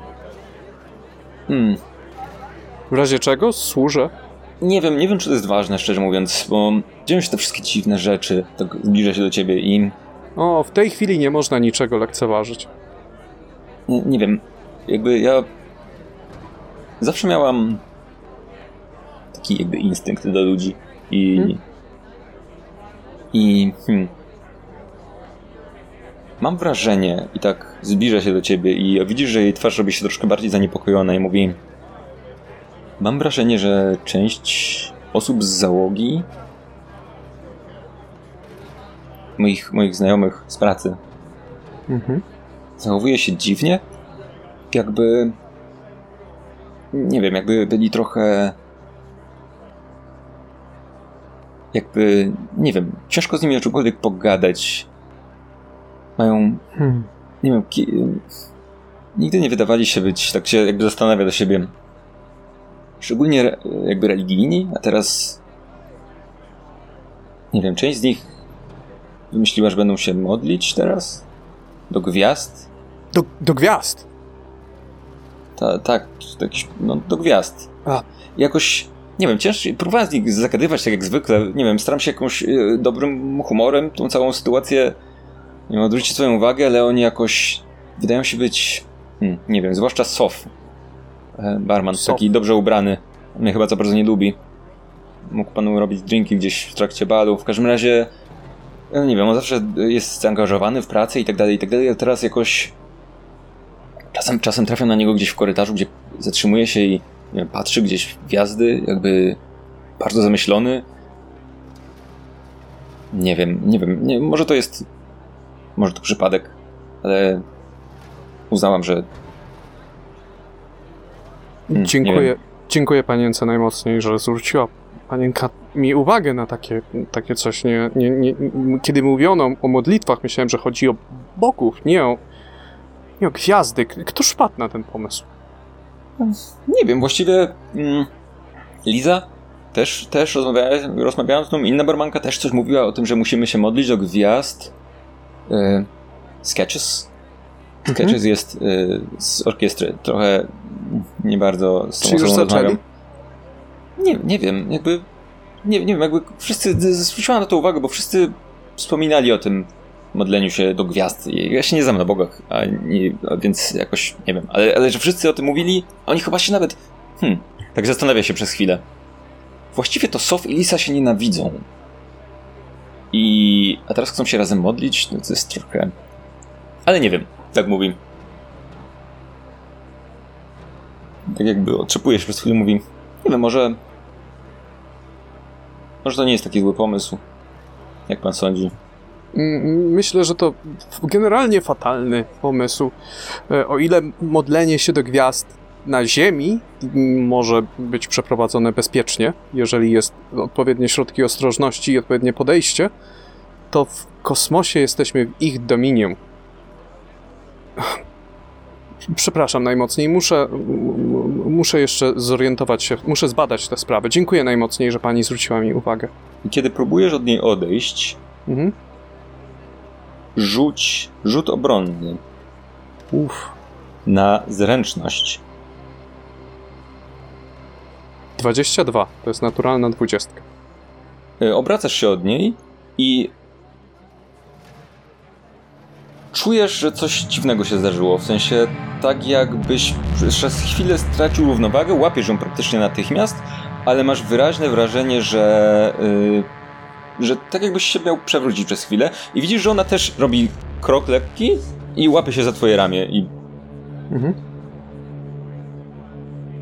Hmm. W razie czego służę? Nie wiem, nie wiem, czy to jest ważne, szczerze mówiąc, bo dzieją się te wszystkie dziwne rzeczy, tak zbliża się do ciebie i... O, w tej chwili nie można niczego lekceważyć. Nie, nie wiem, jakby ja zawsze miałam taki jakby instynkt do ludzi i hmm. i hmm. Mam wrażenie, i tak zbliża się do ciebie, i widzisz, że jej twarz robi się troszkę bardziej zaniepokojona i mówi: Mam wrażenie, że część osób z załogi, moich, moich znajomych z pracy, Mhm. zachowuje się dziwnie. Jakby. Nie wiem, jakby byli trochę. Jakby. Nie wiem, ciężko z nimi o czymkolwiek pogadać. Mają. Hmm. Nie wiem, ki... nigdy nie wydawali się być. Tak się jakby zastanawia do siebie. Szczególnie re- jakby religijni, a teraz. Nie wiem, część z nich wymyśliła, że będą się modlić teraz? Do gwiazd? Do, do gwiazd. Ta, tak, jakiś, no, do gwiazd. A. Jakoś, nie wiem, ciężko, próbowałem z nich zagadywać tak jak zwykle, nie wiem, staram się jakąś e, dobrym humorem tą całą sytuację, odwrócić swoją uwagę, ale oni jakoś wydają się być, hmm, nie wiem, zwłaszcza Sof, e, barman, Sof. taki dobrze ubrany, mnie chyba za bardzo nie lubi. Mógł panu robić drinki gdzieś w trakcie balu, w każdym razie, no nie wiem, on zawsze jest zaangażowany w pracę i tak dalej, i tak dalej, a teraz jakoś Czasem, czasem trafiam na niego gdzieś w korytarzu, gdzie zatrzymuje się i wiem, patrzy gdzieś w gwiazdy, jakby bardzo zamyślony. Nie wiem, nie wiem, nie, może to jest, może to przypadek, ale uznałam, że Hmm, Dziękuję, dziękuję panience najmocniej, że zwróciła panienka mi uwagę na takie, takie coś. Nie, nie, nie, kiedy mówiono o modlitwach, myślałem, że chodzi o bogów, nie o, nie o gwiazdy. K- Któż wpadł na ten pomysł? nie wiem, właściwie mm, Liza też, też rozmawiałem, rozmawiałem z tą, inna barmanka też coś mówiła o tym, że musimy się modlić do gwiazd. Sketches. Sketches jest e, z orkiestry, trochę nie bardzo z tą Czy już zaczęli? Nie, nie wiem, jakby nie, nie wiem, jakby wszyscy, zwróciłam na to uwagę, bo wszyscy wspominali o tym modleniu się do gwiazd. Ja się nie znam na bogach, a nie, a więc jakoś nie wiem, ale, ale że wszyscy o tym mówili, a oni chyba się nawet. Hmm, tak zastanawia się przez chwilę. Właściwie to Sof i Lisa się nienawidzą. I. A teraz chcą się razem modlić? No to jest trochę. Ale nie wiem, tak mówi. Tak jakby otrzepuje się przez chwilę, mówi. Nie wiem, może. Może to nie jest taki zły pomysł. Jak pan sądzi? Myślę, że to generalnie fatalny pomysł. E, O ile modlenie się do gwiazd na Ziemi może być przeprowadzone bezpiecznie, jeżeli jest odpowiednie środki ostrożności i odpowiednie podejście, to w kosmosie jesteśmy w ich dominium. Przepraszam najmocniej, muszę, muszę jeszcze zorientować się, muszę zbadać tę sprawę. Dziękuję najmocniej, że pani zwróciła mi uwagę. Kiedy próbujesz od niej odejść, Mhm. rzuć rzut obronny Uff. na zręczność. 22, to jest naturalna dwudziestka. Y, Obracasz się od niej i czujesz, że coś dziwnego się zdarzyło. W sensie tak jakbyś przez chwilę stracił równowagę, łapiesz ją praktycznie natychmiast, ale masz wyraźne wrażenie, że, y, że tak jakbyś się miał przewrócić przez chwilę i widzisz, że ona też robi krok lekki i łapie się za twoje ramię i Mhm.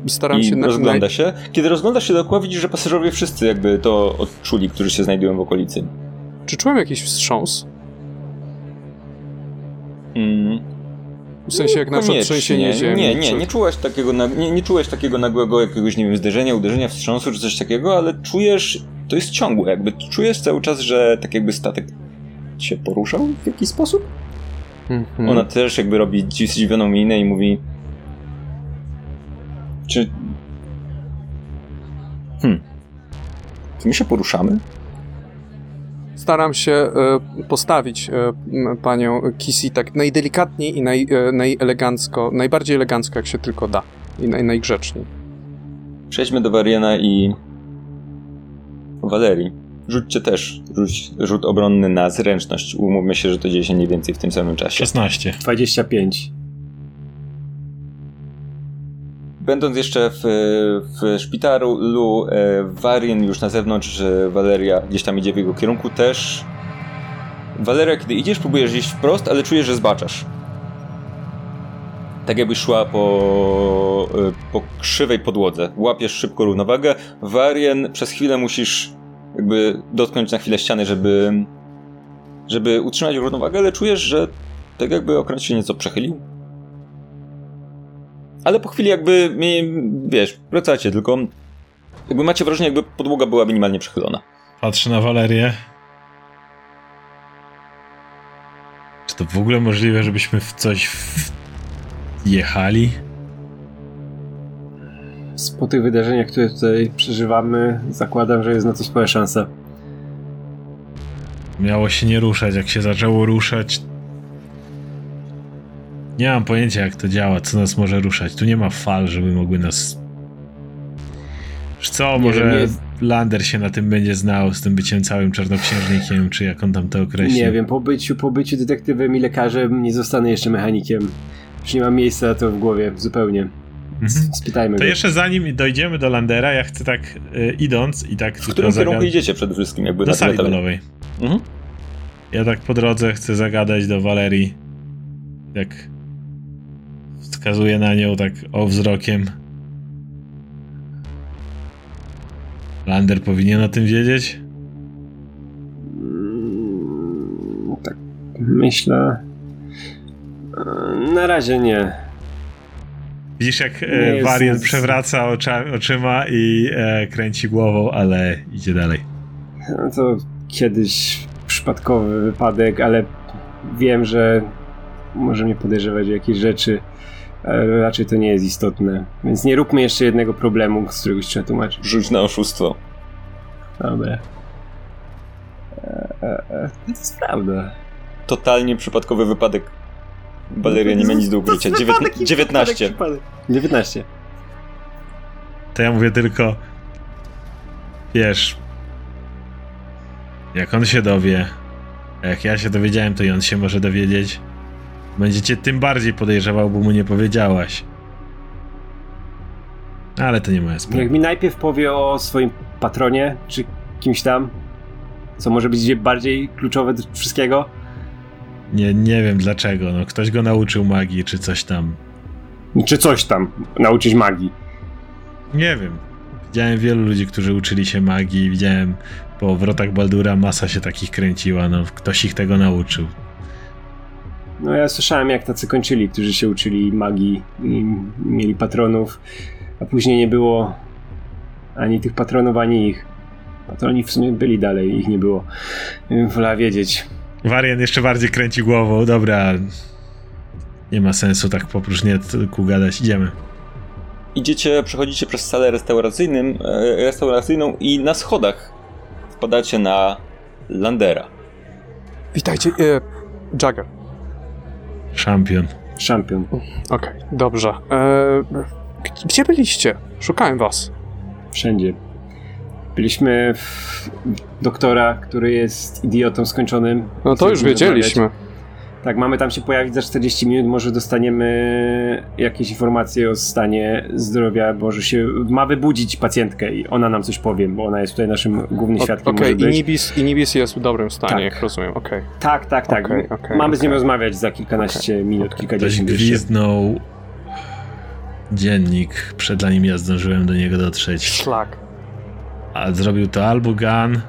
Staram I się na, rozgląda się. Kiedy rozglądasz się dookoła, widzisz, że pasażerowie wszyscy jakby to odczuli, którzy się znajdują w okolicy. Czy czułem jakiś wstrząs? Mm. W sensie jak na przykład trzęsienie ziemi? Nie, nie, czy... nie czułeś takiego, nie, nie czułeś takiego nagłego jakiegoś, nie wiem, zderzenia, uderzenia, wstrząsu czy coś takiego, ale czujesz, to jest ciągłe, jakby czujesz cały czas, że tak jakby statek się poruszał w jakiś sposób. Mhm. Ona też jakby robi dzi- zdziwioną minę i mówi czy hmm czy my się poruszamy? Staram się e, postawić e, panią Kisi tak najdelikatniej i naj, e, najelegancko, najbardziej elegancko jak się tylko da. I naj, najgrzeczniej. Przejdźmy do Wariena i Walerii. Rzućcie też rzuć, rzut obronny na zręczność. Umówmy się, że to dzieje się mniej więcej w tym samym czasie. 16. 25. Będąc jeszcze w, w szpitalu, e, Warien już na zewnątrz, że Waleria gdzieś tam idzie w jego kierunku, też Waleria, kiedy idziesz, próbujesz iść wprost, ale czujesz, że zbaczasz. Tak jakbyś szła po, y, po krzywej podłodze. Łapiesz szybko równowagę. Warien przez chwilę musisz jakby dotknąć na chwilę ściany, żeby, żeby utrzymać równowagę, ale czujesz, że tak jakby okręt się nieco przechylił. Ale po chwili jakby, wiesz, wracacie, tylko jakby macie wrażenie, jakby podłoga była minimalnie przechylona. Patrzę na Walerię. Czy to w ogóle możliwe, żebyśmy w coś jechali? Po tych wydarzeniach, które tutaj przeżywamy, zakładam, że jest na to spora szansa. Miało się nie ruszać. Jak się zaczęło ruszać, nie mam pojęcia, jak to działa, co nas może ruszać. Tu nie ma fal, żeby mogły nas. Wiesz co, Nie może nie Lander się na tym będzie znał, z tym byciem całym czarnoksiężnikiem, czy jak on tam to określi. Nie wiem, po byciu, po byciu detektywem i lekarzem nie zostanę jeszcze mechanikiem. Już nie mam miejsca na to w głowie, zupełnie. Mhm. Spytajmy To go. jeszcze zanim dojdziemy do Landera, ja chcę tak y, idąc i tak W którym tylko kierunku idziecie przede wszystkim? Jakby Do na sali balowej. Mhm. Ja tak po drodze chcę zagadać do Walerii. Jak wskazuję na nią tak o wzrokiem. Lander powinien o tym wiedzieć? Mm, Tak, myślę. E, Na razie nie. Widzisz, jak Nie e, jest Varian nic. przewraca ocza, oczyma i e, kręci głową, ale idzie dalej. No To kiedyś przypadkowy wypadek, ale wiem, że może mnie podejrzewać o jakieś rzeczy, raczej to nie jest istotne. Więc nie róbmy jeszcze jednego problemu, z którego się trzeba tłumaczyć. Rzuć na oszustwo. Dobra. E, e, e, to jest prawda. Totalnie przypadkowy wypadek. Waleria nie ma nic do ukrycia. To jest Dziewiętna- wypadek i 19. przypadek, przypadek. 19. To ja mówię tylko. Wiesz. Jak on się dowie, jak ja się dowiedziałem, to i on się może dowiedzieć. Będziecie tym bardziej podejrzewał, bo mu nie powiedziałaś. Ale to nie moja sprawa. Jak mi najpierw powie o swoim patronie, czy kimś tam, co może być bardziej kluczowe do wszystkiego, Nie, nie wiem dlaczego. No, ktoś go nauczył magii, czy coś tam. czy coś tam, nauczyć magii. Nie wiem. Widziałem wielu ludzi, którzy uczyli się magii. Widziałem po wrotach Baldura masa się takich kręciła. No, ktoś ich tego nauczył. No ja słyszałem jak tacy kończyli, którzy się uczyli magii i mieli patronów, a później nie było ani tych patronów, ani ich. Patroni w sumie byli dalej, ich nie było. Wolała wiedzieć. Warian jeszcze bardziej kręci głową. Dobra. Nie ma sensu tak po próżniaku gadać. Idziemy. Idziecie, przechodzicie przez salę restauracyjnym, e, restauracyjną i na schodach wpadacie na Landera. Witajcie, e, Jagger. Szampion. Szampion. Okej, dobrze. E, gdzie byliście? Szukałem was. Wszędzie. Byliśmy w doktora, który jest idiotą skończonym. No to już wiedzieliśmy. rozmawiać. Tak, mamy tam się pojawić za 40 minut, może dostaniemy jakieś informacje o stanie zdrowia, może się ma wybudzić pacjentkę i ona nam coś powie, bo ona jest tutaj naszym głównym O- świadkiem. Okej, być. Inibis, Inibis jest w dobrym stanie, Tak. jak rozumiem, okej. Tak, tak, tak. Okej, okej, mamy z nią rozmawiać za kilkanaście minut. Ktoś kilkadziesiąt jeszcze. gwizdnął dziennik, przed zanim ja zdążyłem do niego dotrzeć. Szlak. A zrobił to albo Gun,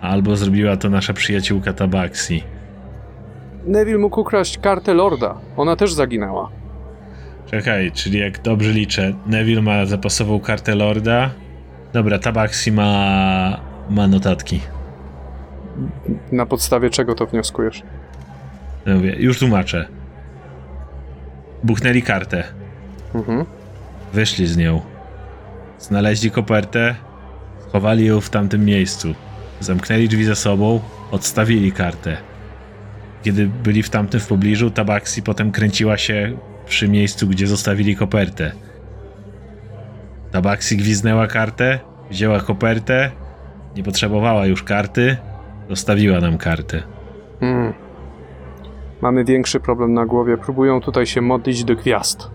albo zrobiła to nasza przyjaciółka Tabaxi. Neville mógł ukraść kartę Lorda. Ona też zaginęła. Czekaj, czyli jak dobrze liczę, Neville ma zapasową kartę Lorda. Dobra, Tabaxi ma, ma notatki. Na podstawie czego to wnioskujesz? Ja mówię, już tłumaczę. Buchnęli kartę, Mhm. wyszli z nią. Znaleźli kopertę, schowali ją w tamtym miejscu. Zamknęli drzwi za sobą, odstawili kartę. Kiedy byli w tamtym w pobliżu, Tabaxi potem kręciła się przy miejscu, gdzie zostawili kopertę. Tabaxi gwiznęła kartę, wzięła kopertę, nie potrzebowała już karty, zostawiła nam kartę. Mm. Mamy większy problem na głowie. Próbują tutaj się modlić do gwiazd.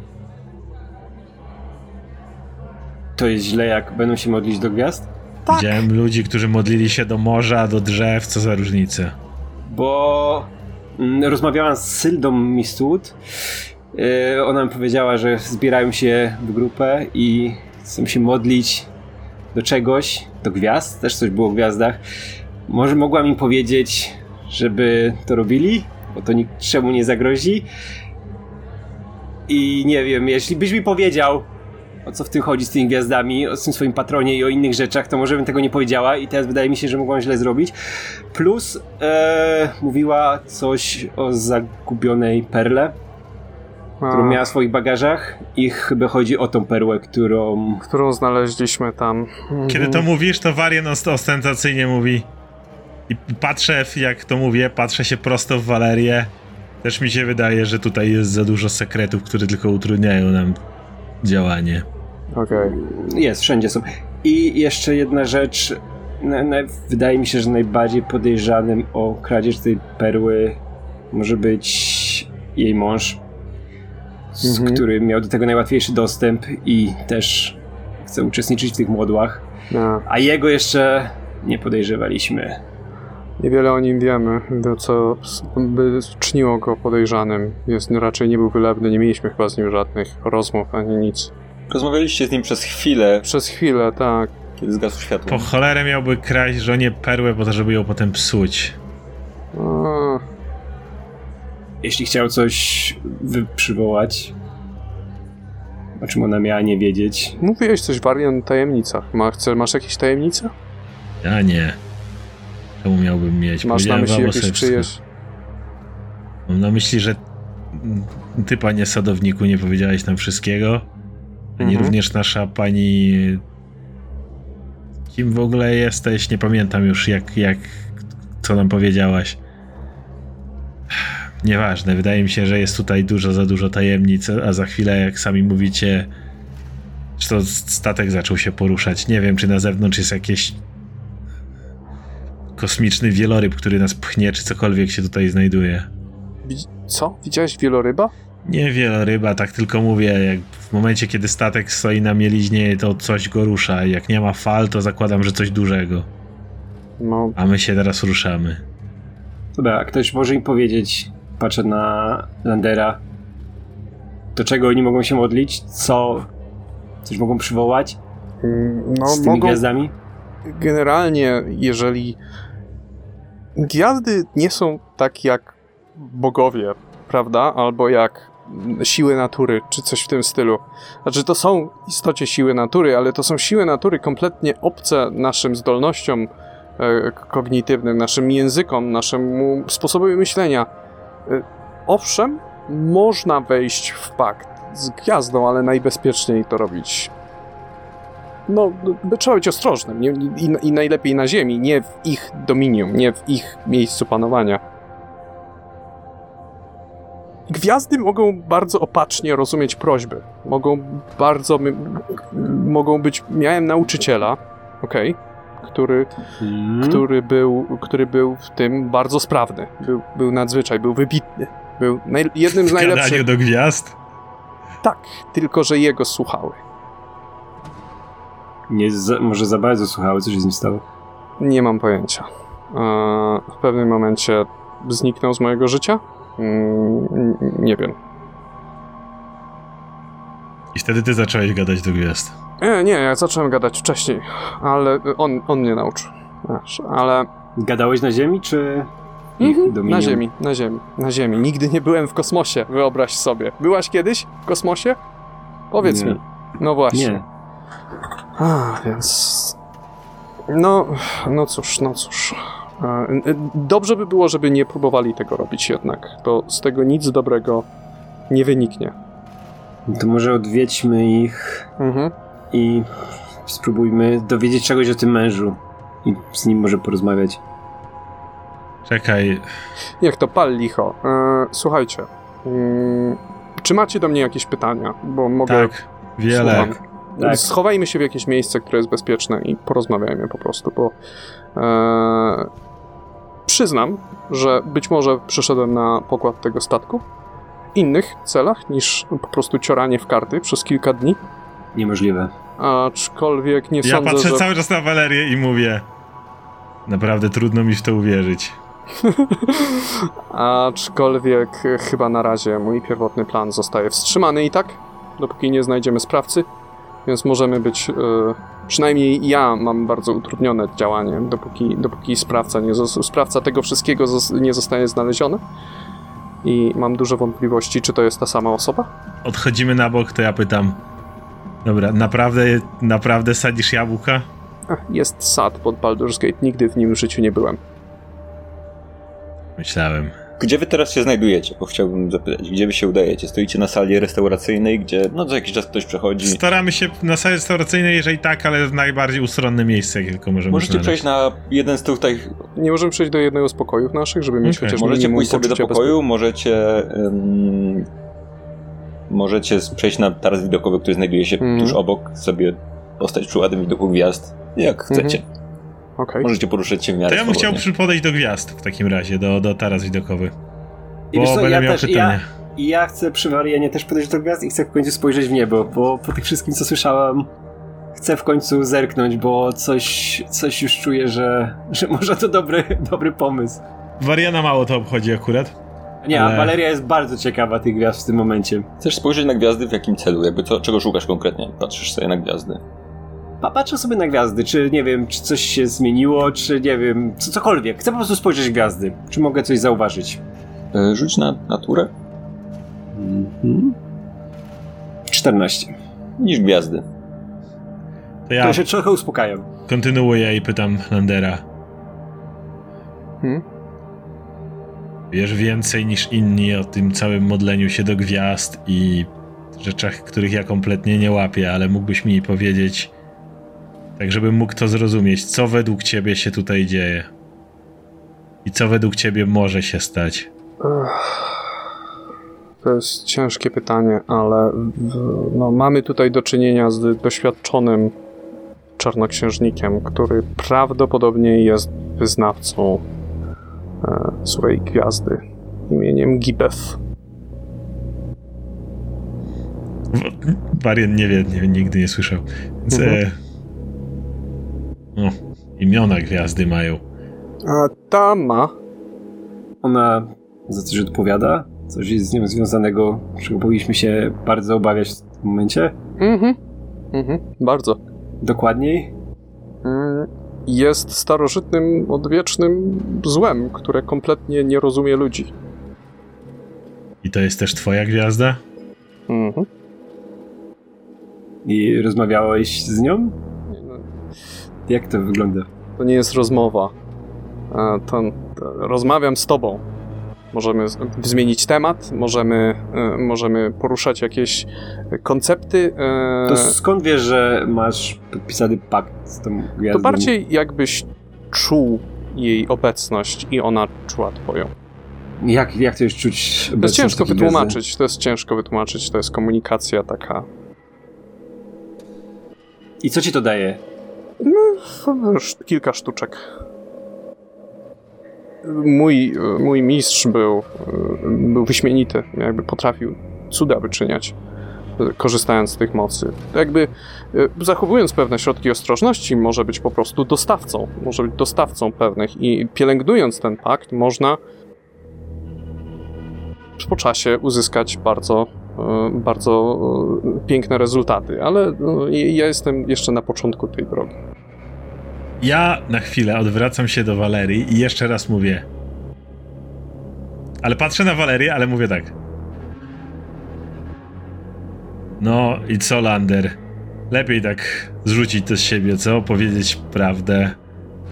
To jest źle, jak będą się modlić do gwiazd? Tak. Widziałem ludzi, którzy modlili się do morza, do drzew, co za różnica. bo rozmawiałam z Syldą Mistwood. Yy, ona mi powiedziała, że zbierają się w grupę i chcą się modlić do czegoś, do gwiazd, też coś było o gwiazdach. Może mogła mi powiedzieć, żeby to robili, bo to niczemu nie zagrozi. I nie wiem, jeśli byś mi powiedział, o co w tym chodzi z tymi gwiazdami, o tym swoim patronie i o innych rzeczach, to może bym tego nie powiedziała i teraz wydaje mi się, że mogłam źle zrobić. Plus e, mówiła coś o zagubionej perle, którą miała w swoich bagażach i chyba chodzi o tą perłę, którą... Którą znaleźliśmy tam. Kiedy to mówisz, to Varian ost- ostentacyjnie mówi. I patrzę, jak to mówię, patrzę się prosto w Walerię. Też mi się wydaje, że tutaj jest za dużo sekretów, które tylko utrudniają nam działanie. Okej. Jest, wszędzie są. I jeszcze jedna rzecz. Na, na, wydaje mi się, że najbardziej podejrzanym o kradzież tej perły może być jej mąż, z Mhm. który miał do tego najłatwiejszy dostęp i też chce uczestniczyć w tych modłach. No. A jego jeszcze nie podejrzewaliśmy. Niewiele o nim wiemy, to co by czyniło go podejrzanym. Jest raczej nie był wylewny, nie mieliśmy chyba z nim żadnych rozmów ani nic. Rozmawialiście z nim przez chwilę, Przez chwilę, tak. kiedy zgasło światło. Po cholerę miałby kraść żonie perłę po to, żeby ją potem psuć. A, Jeśli chciał coś wy- przywołać, o czym ona miała nie wiedzieć, mówiłeś coś wariant o tajemnicach. Ma, chce, masz jakieś tajemnice? Ja nie. Czemu miałbym mieć? Masz na myśli jakieś czyjeś... Mam na myśli, że ty, panie sadowniku, nie powiedziałeś nam wszystkiego. Ani Mhm. również nasza pani... Kim w ogóle jesteś? Nie pamiętam już, jak, jak co nam powiedziałaś. *sighs* Nieważne, wydaje mi się, że jest tutaj dużo za dużo tajemnic, a za chwilę, jak sami mówicie, że to statek zaczął się poruszać. Nie wiem, czy na zewnątrz jest jakieś kosmiczny wieloryb, który nas pchnie, czy cokolwiek się tutaj znajduje. Co? Widziałeś wieloryba? Nie wieloryba, tak tylko mówię, jak w momencie, kiedy statek stoi na mieliźnie, to coś go rusza. Jak nie ma fal, to zakładam, że coś dużego. No, A my się teraz ruszamy. Dobra, ktoś może im powiedzieć, patrzę na Landera, do czego oni mogą się modlić, co coś mogą przywołać mm, no z tymi mogą... gwiazdami? Generalnie, jeżeli... Gwiazdy nie są tak jak bogowie, prawda? Albo jak siły natury, czy coś w tym stylu. Znaczy, to są w istocie siły natury, ale to są siły natury kompletnie obce naszym zdolnościom e, kognitywnym, naszym językom, naszemu sposobowi myślenia. E, owszem, można wejść w pakt z gwiazdą, ale najbezpieczniej to robić no, by trzeba być ostrożnym nie, i, i najlepiej na ziemi, nie w ich dominium, nie w ich miejscu panowania. Gwiazdy mogą bardzo opacznie rozumieć prośby. Mogą bardzo. Mogą być. Miałem nauczyciela, okej, który, Hmm? który, był, który był w tym bardzo sprawny. Był, był nadzwyczaj, był wybitny. Był naj, jednym z najlepszych. do gwiazd? Tak, tylko że jego słuchały. Nie za, może za bardzo słuchały, co się z nim stało. Nie mam pojęcia. Eee, W pewnym momencie zniknął z mojego życia? Mm, Nie wiem. I wtedy ty zacząłeś gadać do gwiazd. Nie, nie, ja zacząłem gadać wcześniej, ale on, on mnie nauczył. Wiesz, ale Gadałeś na ziemi, czy Mhm, na ziemi, na ziemi, na ziemi. Nigdy nie byłem w kosmosie, wyobraź sobie. Byłaś kiedyś w kosmosie? Powiedz Nie. mi. No właśnie. Nie. A, więc. No, no cóż, no cóż. E, e, Dobrze by było, żeby nie próbowali tego robić jednak, bo z tego nic dobrego nie wyniknie. To może odwiedźmy ich Mhm. i spróbujmy dowiedzieć czegoś o tym mężu. I z nim może porozmawiać. Czekaj, Jak to pal licho. E, słuchajcie. mm, czy macie do mnie jakieś pytania? Bo mogę. tak, wiele. Słucham. Tak. Schowajmy się w jakieś miejsce, które jest bezpieczne i porozmawiajmy po prostu, bo e, przyznam, że być może przyszedłem na pokład tego statku w innych celach niż po prostu cioranie w karty przez kilka dni, Niemożliwe. aczkolwiek nie Ja sądzę, patrzę że... cały czas na Walerię i mówię naprawdę trudno mi w to uwierzyć. *laughs* Aczkolwiek chyba na razie mój pierwotny plan zostaje wstrzymany i tak, dopóki nie znajdziemy sprawcy, więc możemy być, e, przynajmniej ja mam bardzo utrudnione działanie, dopóki, dopóki sprawca, nie, sprawca tego wszystkiego nie zostanie znaleziony. I mam duże wątpliwości, czy to jest ta sama osoba. Odchodzimy na bok, to ja pytam. Dobra, naprawdę, naprawdę sadzisz jabłka? Jest sad pod Baldur's Gate, nigdy w nim w życiu nie byłem. Myślałem. Gdzie wy teraz się znajdujecie? Bo chciałbym zapytać, gdzie wy się udajecie? Stoicie na sali restauracyjnej, gdzie no co jakiś czas ktoś przechodzi. Staramy się na sali restauracyjnej, jeżeli tak, ale w najbardziej ustronne miejsce, jakie tylko możemy Możecie znaleźć. przejść na jeden z tutaj. Nie możemy przejść do jednego z pokojów naszych, żeby mieć Okej. chociaż Możecie pójść sobie do pokoju, możecie. ym, możecie przejść na taras widokowy, który znajduje się Mhm. tuż obok, sobie postać przy ładnym widoku gwiazd. Jak chcecie. bezpieczeństwa. Okej. Możecie poruszać się w miarę To ja bym chciał swobodnie. podejść do gwiazd w takim razie, do, do taras widokowy. I Bo wiesz co, będę ja miał też, pytanie. ja, i ja chcę przy Warianie też podejść do gwiazd i chcę w końcu spojrzeć w niebo, bo po tych wszystkim, co słyszałem, chcę w końcu zerknąć, bo coś, coś już czuję, że, że może to dobry, dobry pomysł. Wariana mało to obchodzi akurat. Nie, Ale- a Valeria jest bardzo ciekawa tych gwiazd w tym momencie. Chcesz spojrzeć na gwiazdy w jakim celu? Jakby co, czego szukasz konkretnie? Patrzysz sobie na gwiazdy. Pa, patrzę sobie na gwiazdy, czy nie wiem, czy coś się zmieniło, czy nie wiem, co, cokolwiek. Chcę po prostu spojrzeć w gwiazdy. Czy mogę coś zauważyć? E, Rzuć na naturę. Mhm. 14. Niż gwiazdy. To To ja się trochę uspokajam. kontynuuję i pytam Landera. Hmm? Wiesz więcej niż inni o tym całym modleniu się do gwiazd i rzeczach, których ja kompletnie nie łapię, ale mógłbyś mi powiedzieć, tak żebym mógł to zrozumieć, co według ciebie się tutaj dzieje i co według ciebie może się stać. To jest ciężkie pytanie, ale no, mamy tutaj do czynienia z doświadczonym czarnoksiężnikiem, który prawdopodobnie jest wyznawcą e, złej gwiazdy imieniem Gibeth. W- Warian nie wie, nie, nigdy nie słyszał. Więc Mhm. e, no, imiona gwiazdy mają. A ta ma. Ona za coś odpowiada? Coś jest z nią związanego, czego powinniśmy się bardzo obawiać w tym momencie? Mhm. Mhm. Bardzo. Dokładniej? Mm, Jest starożytnym, odwiecznym złem, które kompletnie nie rozumie ludzi. I to jest też twoja gwiazda? Mhm. I rozmawiałeś z nią? Jak to wygląda? To nie jest rozmowa. E, To, rozmawiam z tobą. Możemy zmienić temat, możemy, e, możemy poruszać jakieś koncepty. e, To skąd wiesz, że masz podpisany pakt z tą gwiazdą? to bardziej jakbyś czuł jej obecność i ona czuła twoją. Jak, jak to już czuć? To jest ciężko wytłumaczyć, to jest ciężko wytłumaczyć, to jest komunikacja taka gwiazdy? I co ci to daje? No, już kilka sztuczek. Mój, mój mistrz był, był wyśmienity, jakby potrafił cuda wyczyniać, korzystając z tych mocy. Jakby e, zachowując pewne środki ostrożności, może być po prostu dostawcą, może być dostawcą pewnych i pielęgnując ten pakt, można po czasie uzyskać bardzo, bardzo e, piękne rezultaty, ale no, ja jestem jeszcze na początku tej drogi. Ja na chwilę odwracam się do Walerii i jeszcze raz mówię. Ale patrzę na Walerię, ale mówię tak. No i co, Lander? Lepiej tak zrzucić to z siebie, co? Powiedzieć prawdę.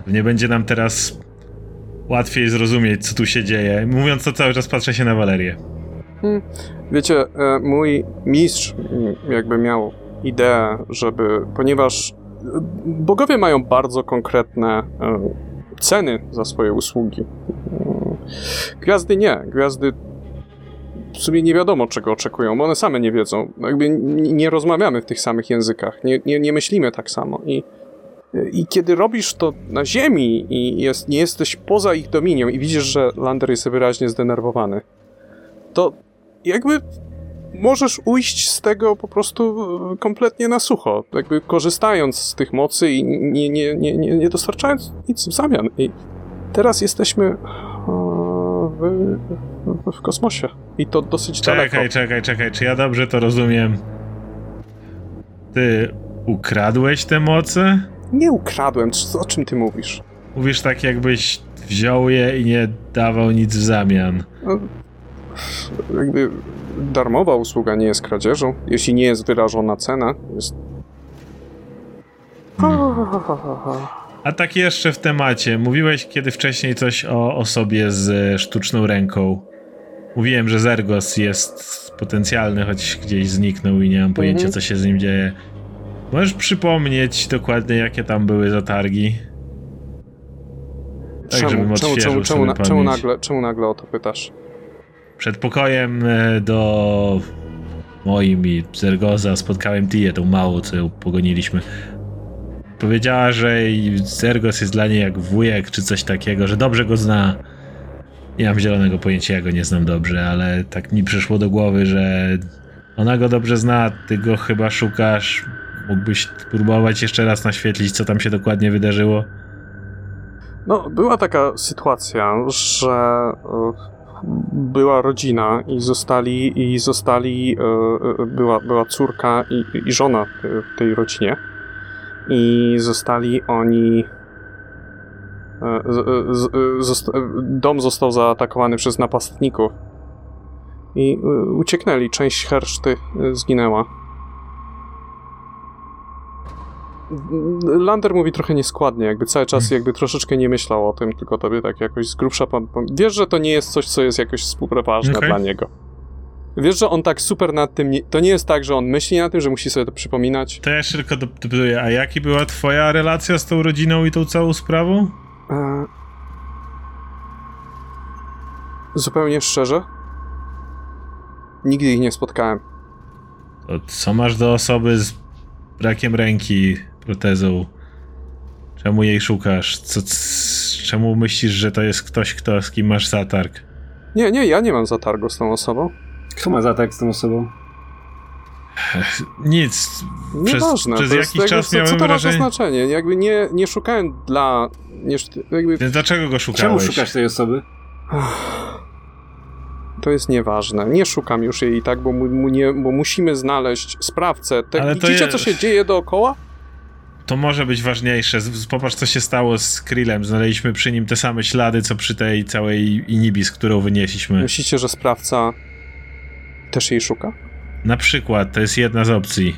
Nie będzie nam teraz łatwiej zrozumieć, co tu się dzieje. Mówiąc to, cały czas patrzę się na Walerię. Wiecie, e, mój mistrz jakby miał ideę, żeby, ponieważ e, bogowie mają bardzo konkretne e, ceny za swoje usługi. Gwiazdy nie. Gwiazdy w sumie nie wiadomo, czego oczekują, bo one same nie wiedzą. Jakby n- nie rozmawiamy w tych samych językach, nie, nie, nie myślimy tak samo. I, I kiedy robisz to na ziemi i jest, nie jesteś poza ich dominią i widzisz, że Lander jest wyraźnie zdenerwowany, to jakby możesz ujść z tego po prostu e, kompletnie na sucho, jakby korzystając z tych mocy i nie, nie, nie, nie, nie dostarczając nic w zamian. I teraz jesteśmy w, w, w kosmosie. I to dosyć daleko. Czekaj, czekaj, czekaj, czy ja dobrze to rozumiem? Ty ukradłeś te moce? Nie ukradłem, co- o czym ty mówisz? Mówisz tak, jakbyś wziął je i nie dawał nic w zamian. Jakby darmowa usługa nie jest kradzieżą, jeśli nie jest wyrażona cena, jest... A tak jeszcze w temacie. Mówiłeś kiedy wcześniej coś o osobie z e, sztuczną ręką. Mówiłem, że Zergos jest potencjalny, choć gdzieś zniknął i nie mam pojęcia, Mhm. co się z nim dzieje. Możesz przypomnieć dokładnie, jakie tam były zatargi? Tak, żebym czemu, czemu, czemu, czemu, na, czemu, nagle, czemu nagle o to pytasz? Przed pokojem e, do moim i Zergoza spotkałem Tię, tą małą, co ją pogoniliśmy. Powiedziała, że Zergos jest dla niej jak wujek, czy coś takiego, że dobrze go zna. Nie mam zielonego pojęcia, ja go nie znam dobrze, ale tak mi przyszło do głowy, że ona go dobrze zna, ty go chyba szukasz. Mógłbyś próbować jeszcze raz naświetlić, co tam się dokładnie wydarzyło? No, była taka sytuacja, że e, była rodzina i zostali, i zostali, e, e, była, była córka i, i żona w tej rodzinie i zostali oni e, dom został zaatakowany przez napastników i ucieknęli, część herszty zginęła. Lander mówi trochę nieskładnie, jakby cały czas jakby troszeczkę nie myślał o tym, tylko tobie tak jakoś z grubsza. Wiesz, że to nie jest coś, co jest jakoś super ważne Okej. dla niego. Wiesz, że on tak super nad tym, nie... to nie jest tak, że on myśli na tym, że musi sobie to przypominać. To ja jeszcze tylko dopytuję, a jaki była twoja relacja z tą rodziną i tą całą sprawą? E... Zupełnie szczerze, nigdy ich nie spotkałem. To co masz do osoby z brakiem ręki, protezą? Czemu jej szukasz? Co, c- czemu myślisz, że to jest ktoś, kto, z kim masz zatarg? Nie, nie, ja nie mam zatargu z tą osobą. Kto ma zatarg z tą osobą? Nic. Przez, Nieważne. przez to jest jakiś jakby, czas co, miałem co to ma za wrażenie... znaczenie? Jakby nie, nie szukałem dla... Nie, jakby Więc dlaczego go szukałeś? Czemu szukasz tej osoby? To jest nieważne. Nie szukam już jej i tak, bo, mu, mu nie, bo musimy znaleźć sprawcę. Te, Ale to widzicie, je- co się dzieje dookoła? To może być ważniejsze. Popatrz, co się stało z Krillem. Znaleźliśmy przy nim te same ślady, co przy tej całej Inibis, którą wynieśliśmy. Myślicie, że sprawca też jej szuka? Na przykład, to jest jedna z opcji.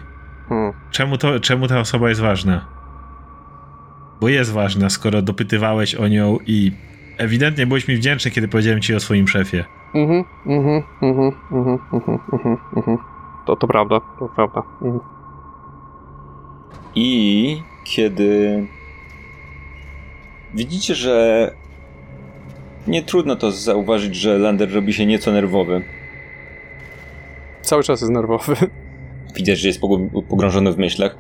Hmm. Czemu, to, czemu ta osoba jest ważna? Bo jest ważna, skoro dopytywałeś o nią i ewidentnie byłeś mi wdzięczny, kiedy powiedziałem ci o swoim szefie. Mhm, mhm, mhm, mhm, mhm, mhm, mhm. To, to prawda, to prawda. Mhm. I kiedy widzicie, że nie trudno to zauważyć, że Lander robi się nieco nerwowy. Cały czas jest nerwowy. *laughs* Widać, że jest pogrążony w myślach.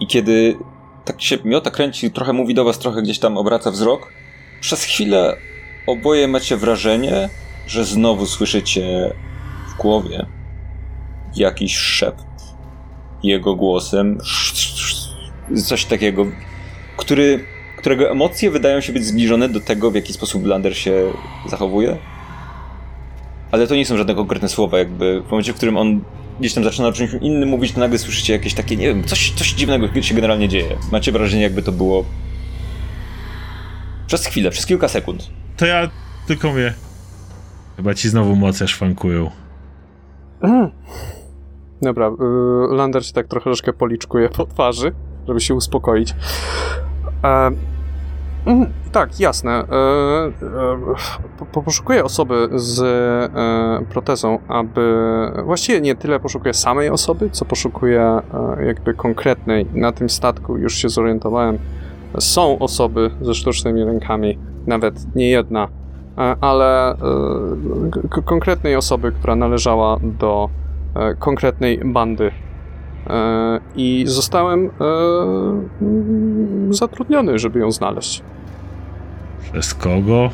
I kiedy tak się miota kręci, trochę mówi do was, trochę gdzieś tam obraca wzrok, przez chwilę oboje macie wrażenie, że znowu słyszycie w głowie jakiś szept jego głosem, coś takiego, który, którego emocje wydają się być zbliżone do tego, w jaki sposób Lander się zachowuje. Ale to nie są żadne konkretne słowa, jakby w momencie, w którym on gdzieś tam zaczyna o czymś innym mówić, to nagle słyszycie jakieś takie, nie wiem, coś, coś dziwnego się generalnie dzieje. Macie wrażenie, jakby to było przez chwilę, przez kilka sekund. To ja tylko mówię. Chyba ci znowu moce szwankują. Dobra, y, Lander się tak troszeczkę policzkuje po twarzy, żeby się uspokoić. E, mm, tak, jasne. E, e, po, poszukuję osoby z e, protezą, aby... Właściwie nie tyle poszukuję samej osoby, co poszukuję e, jakby konkretnej. Na tym statku już się zorientowałem. Są osoby ze sztucznymi rękami, nawet nie jedna, e, ale konkretnej osoby, która należała do konkretnej bandy. E, I zostałem e, mm, zatrudniony, żeby ją znaleźć. Przez kogo?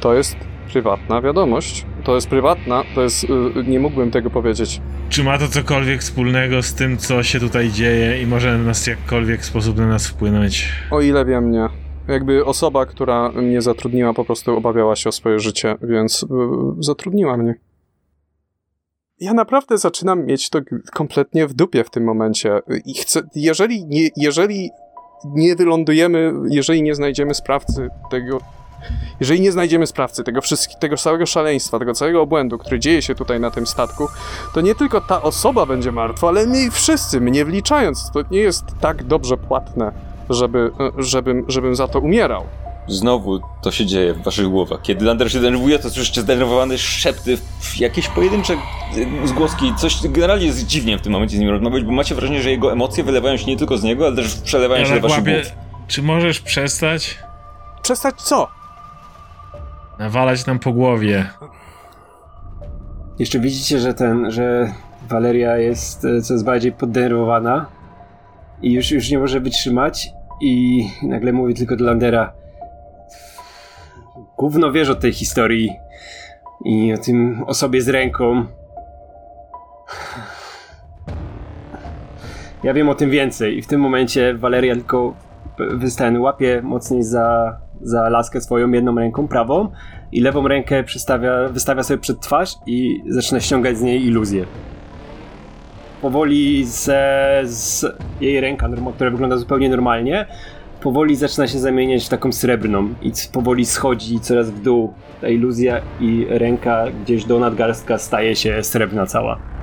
To jest prywatna wiadomość. To jest prywatna, to jest. e, Nie mógłbym tego powiedzieć. Czy ma to cokolwiek wspólnego z tym, co się tutaj dzieje i może nas jakkolwiek sposób na nas wpłynąć? O ile wiem, nie. Jakby osoba, która mnie zatrudniła, po prostu obawiała się o swoje życie, więc zatrudniła mnie. Ja naprawdę zaczynam mieć to kompletnie w dupie w tym momencie. I chcę, jeżeli nie, jeżeli nie wylądujemy, jeżeli nie znajdziemy sprawcy tego, jeżeli nie znajdziemy sprawcy tego wszystkiego, tego całego szaleństwa, tego całego obłędu, który dzieje się tutaj na tym statku, to nie tylko ta osoba będzie martwa, ale my wszyscy, mnie wliczając. To nie jest tak dobrze płatne, żeby, żebym, żebym za to umierał. Znowu to się dzieje w waszych głowach. Kiedy Lander się denerwuje, to słyszycie zdenerwowane szepty, jakieś pojedyncze y, zgłoski, coś generalnie jest dziwnie w tym momencie z nim rozmawiać, bo macie wrażenie, że jego emocje wylewają się nie tylko z niego, ale też przelewają Ja się do waszych głów. czy możesz przestać Przestać co? nawalać nam po głowie? Jeszcze widzicie, że ten, że Valeria jest e, coraz bardziej poddenerwowana i już, już nie może wytrzymać i nagle mówi tylko do Landera gówno wiesz o tej historii i o tym osobie z ręką. Ja wiem o tym więcej i w tym momencie Valeria tylko występuje, łapie mocniej za, za laskę swoją jedną ręką prawą i lewą rękę przystawia, wystawia sobie przed twarz i zaczyna ściągać z niej iluzję. Powoli ze, z jej ręka, która wygląda zupełnie normalnie, powoli zaczyna się zamieniać w taką srebrną i powoli schodzi coraz w dół ta iluzja i ręka gdzieś do nadgarstka staje się srebrna cała.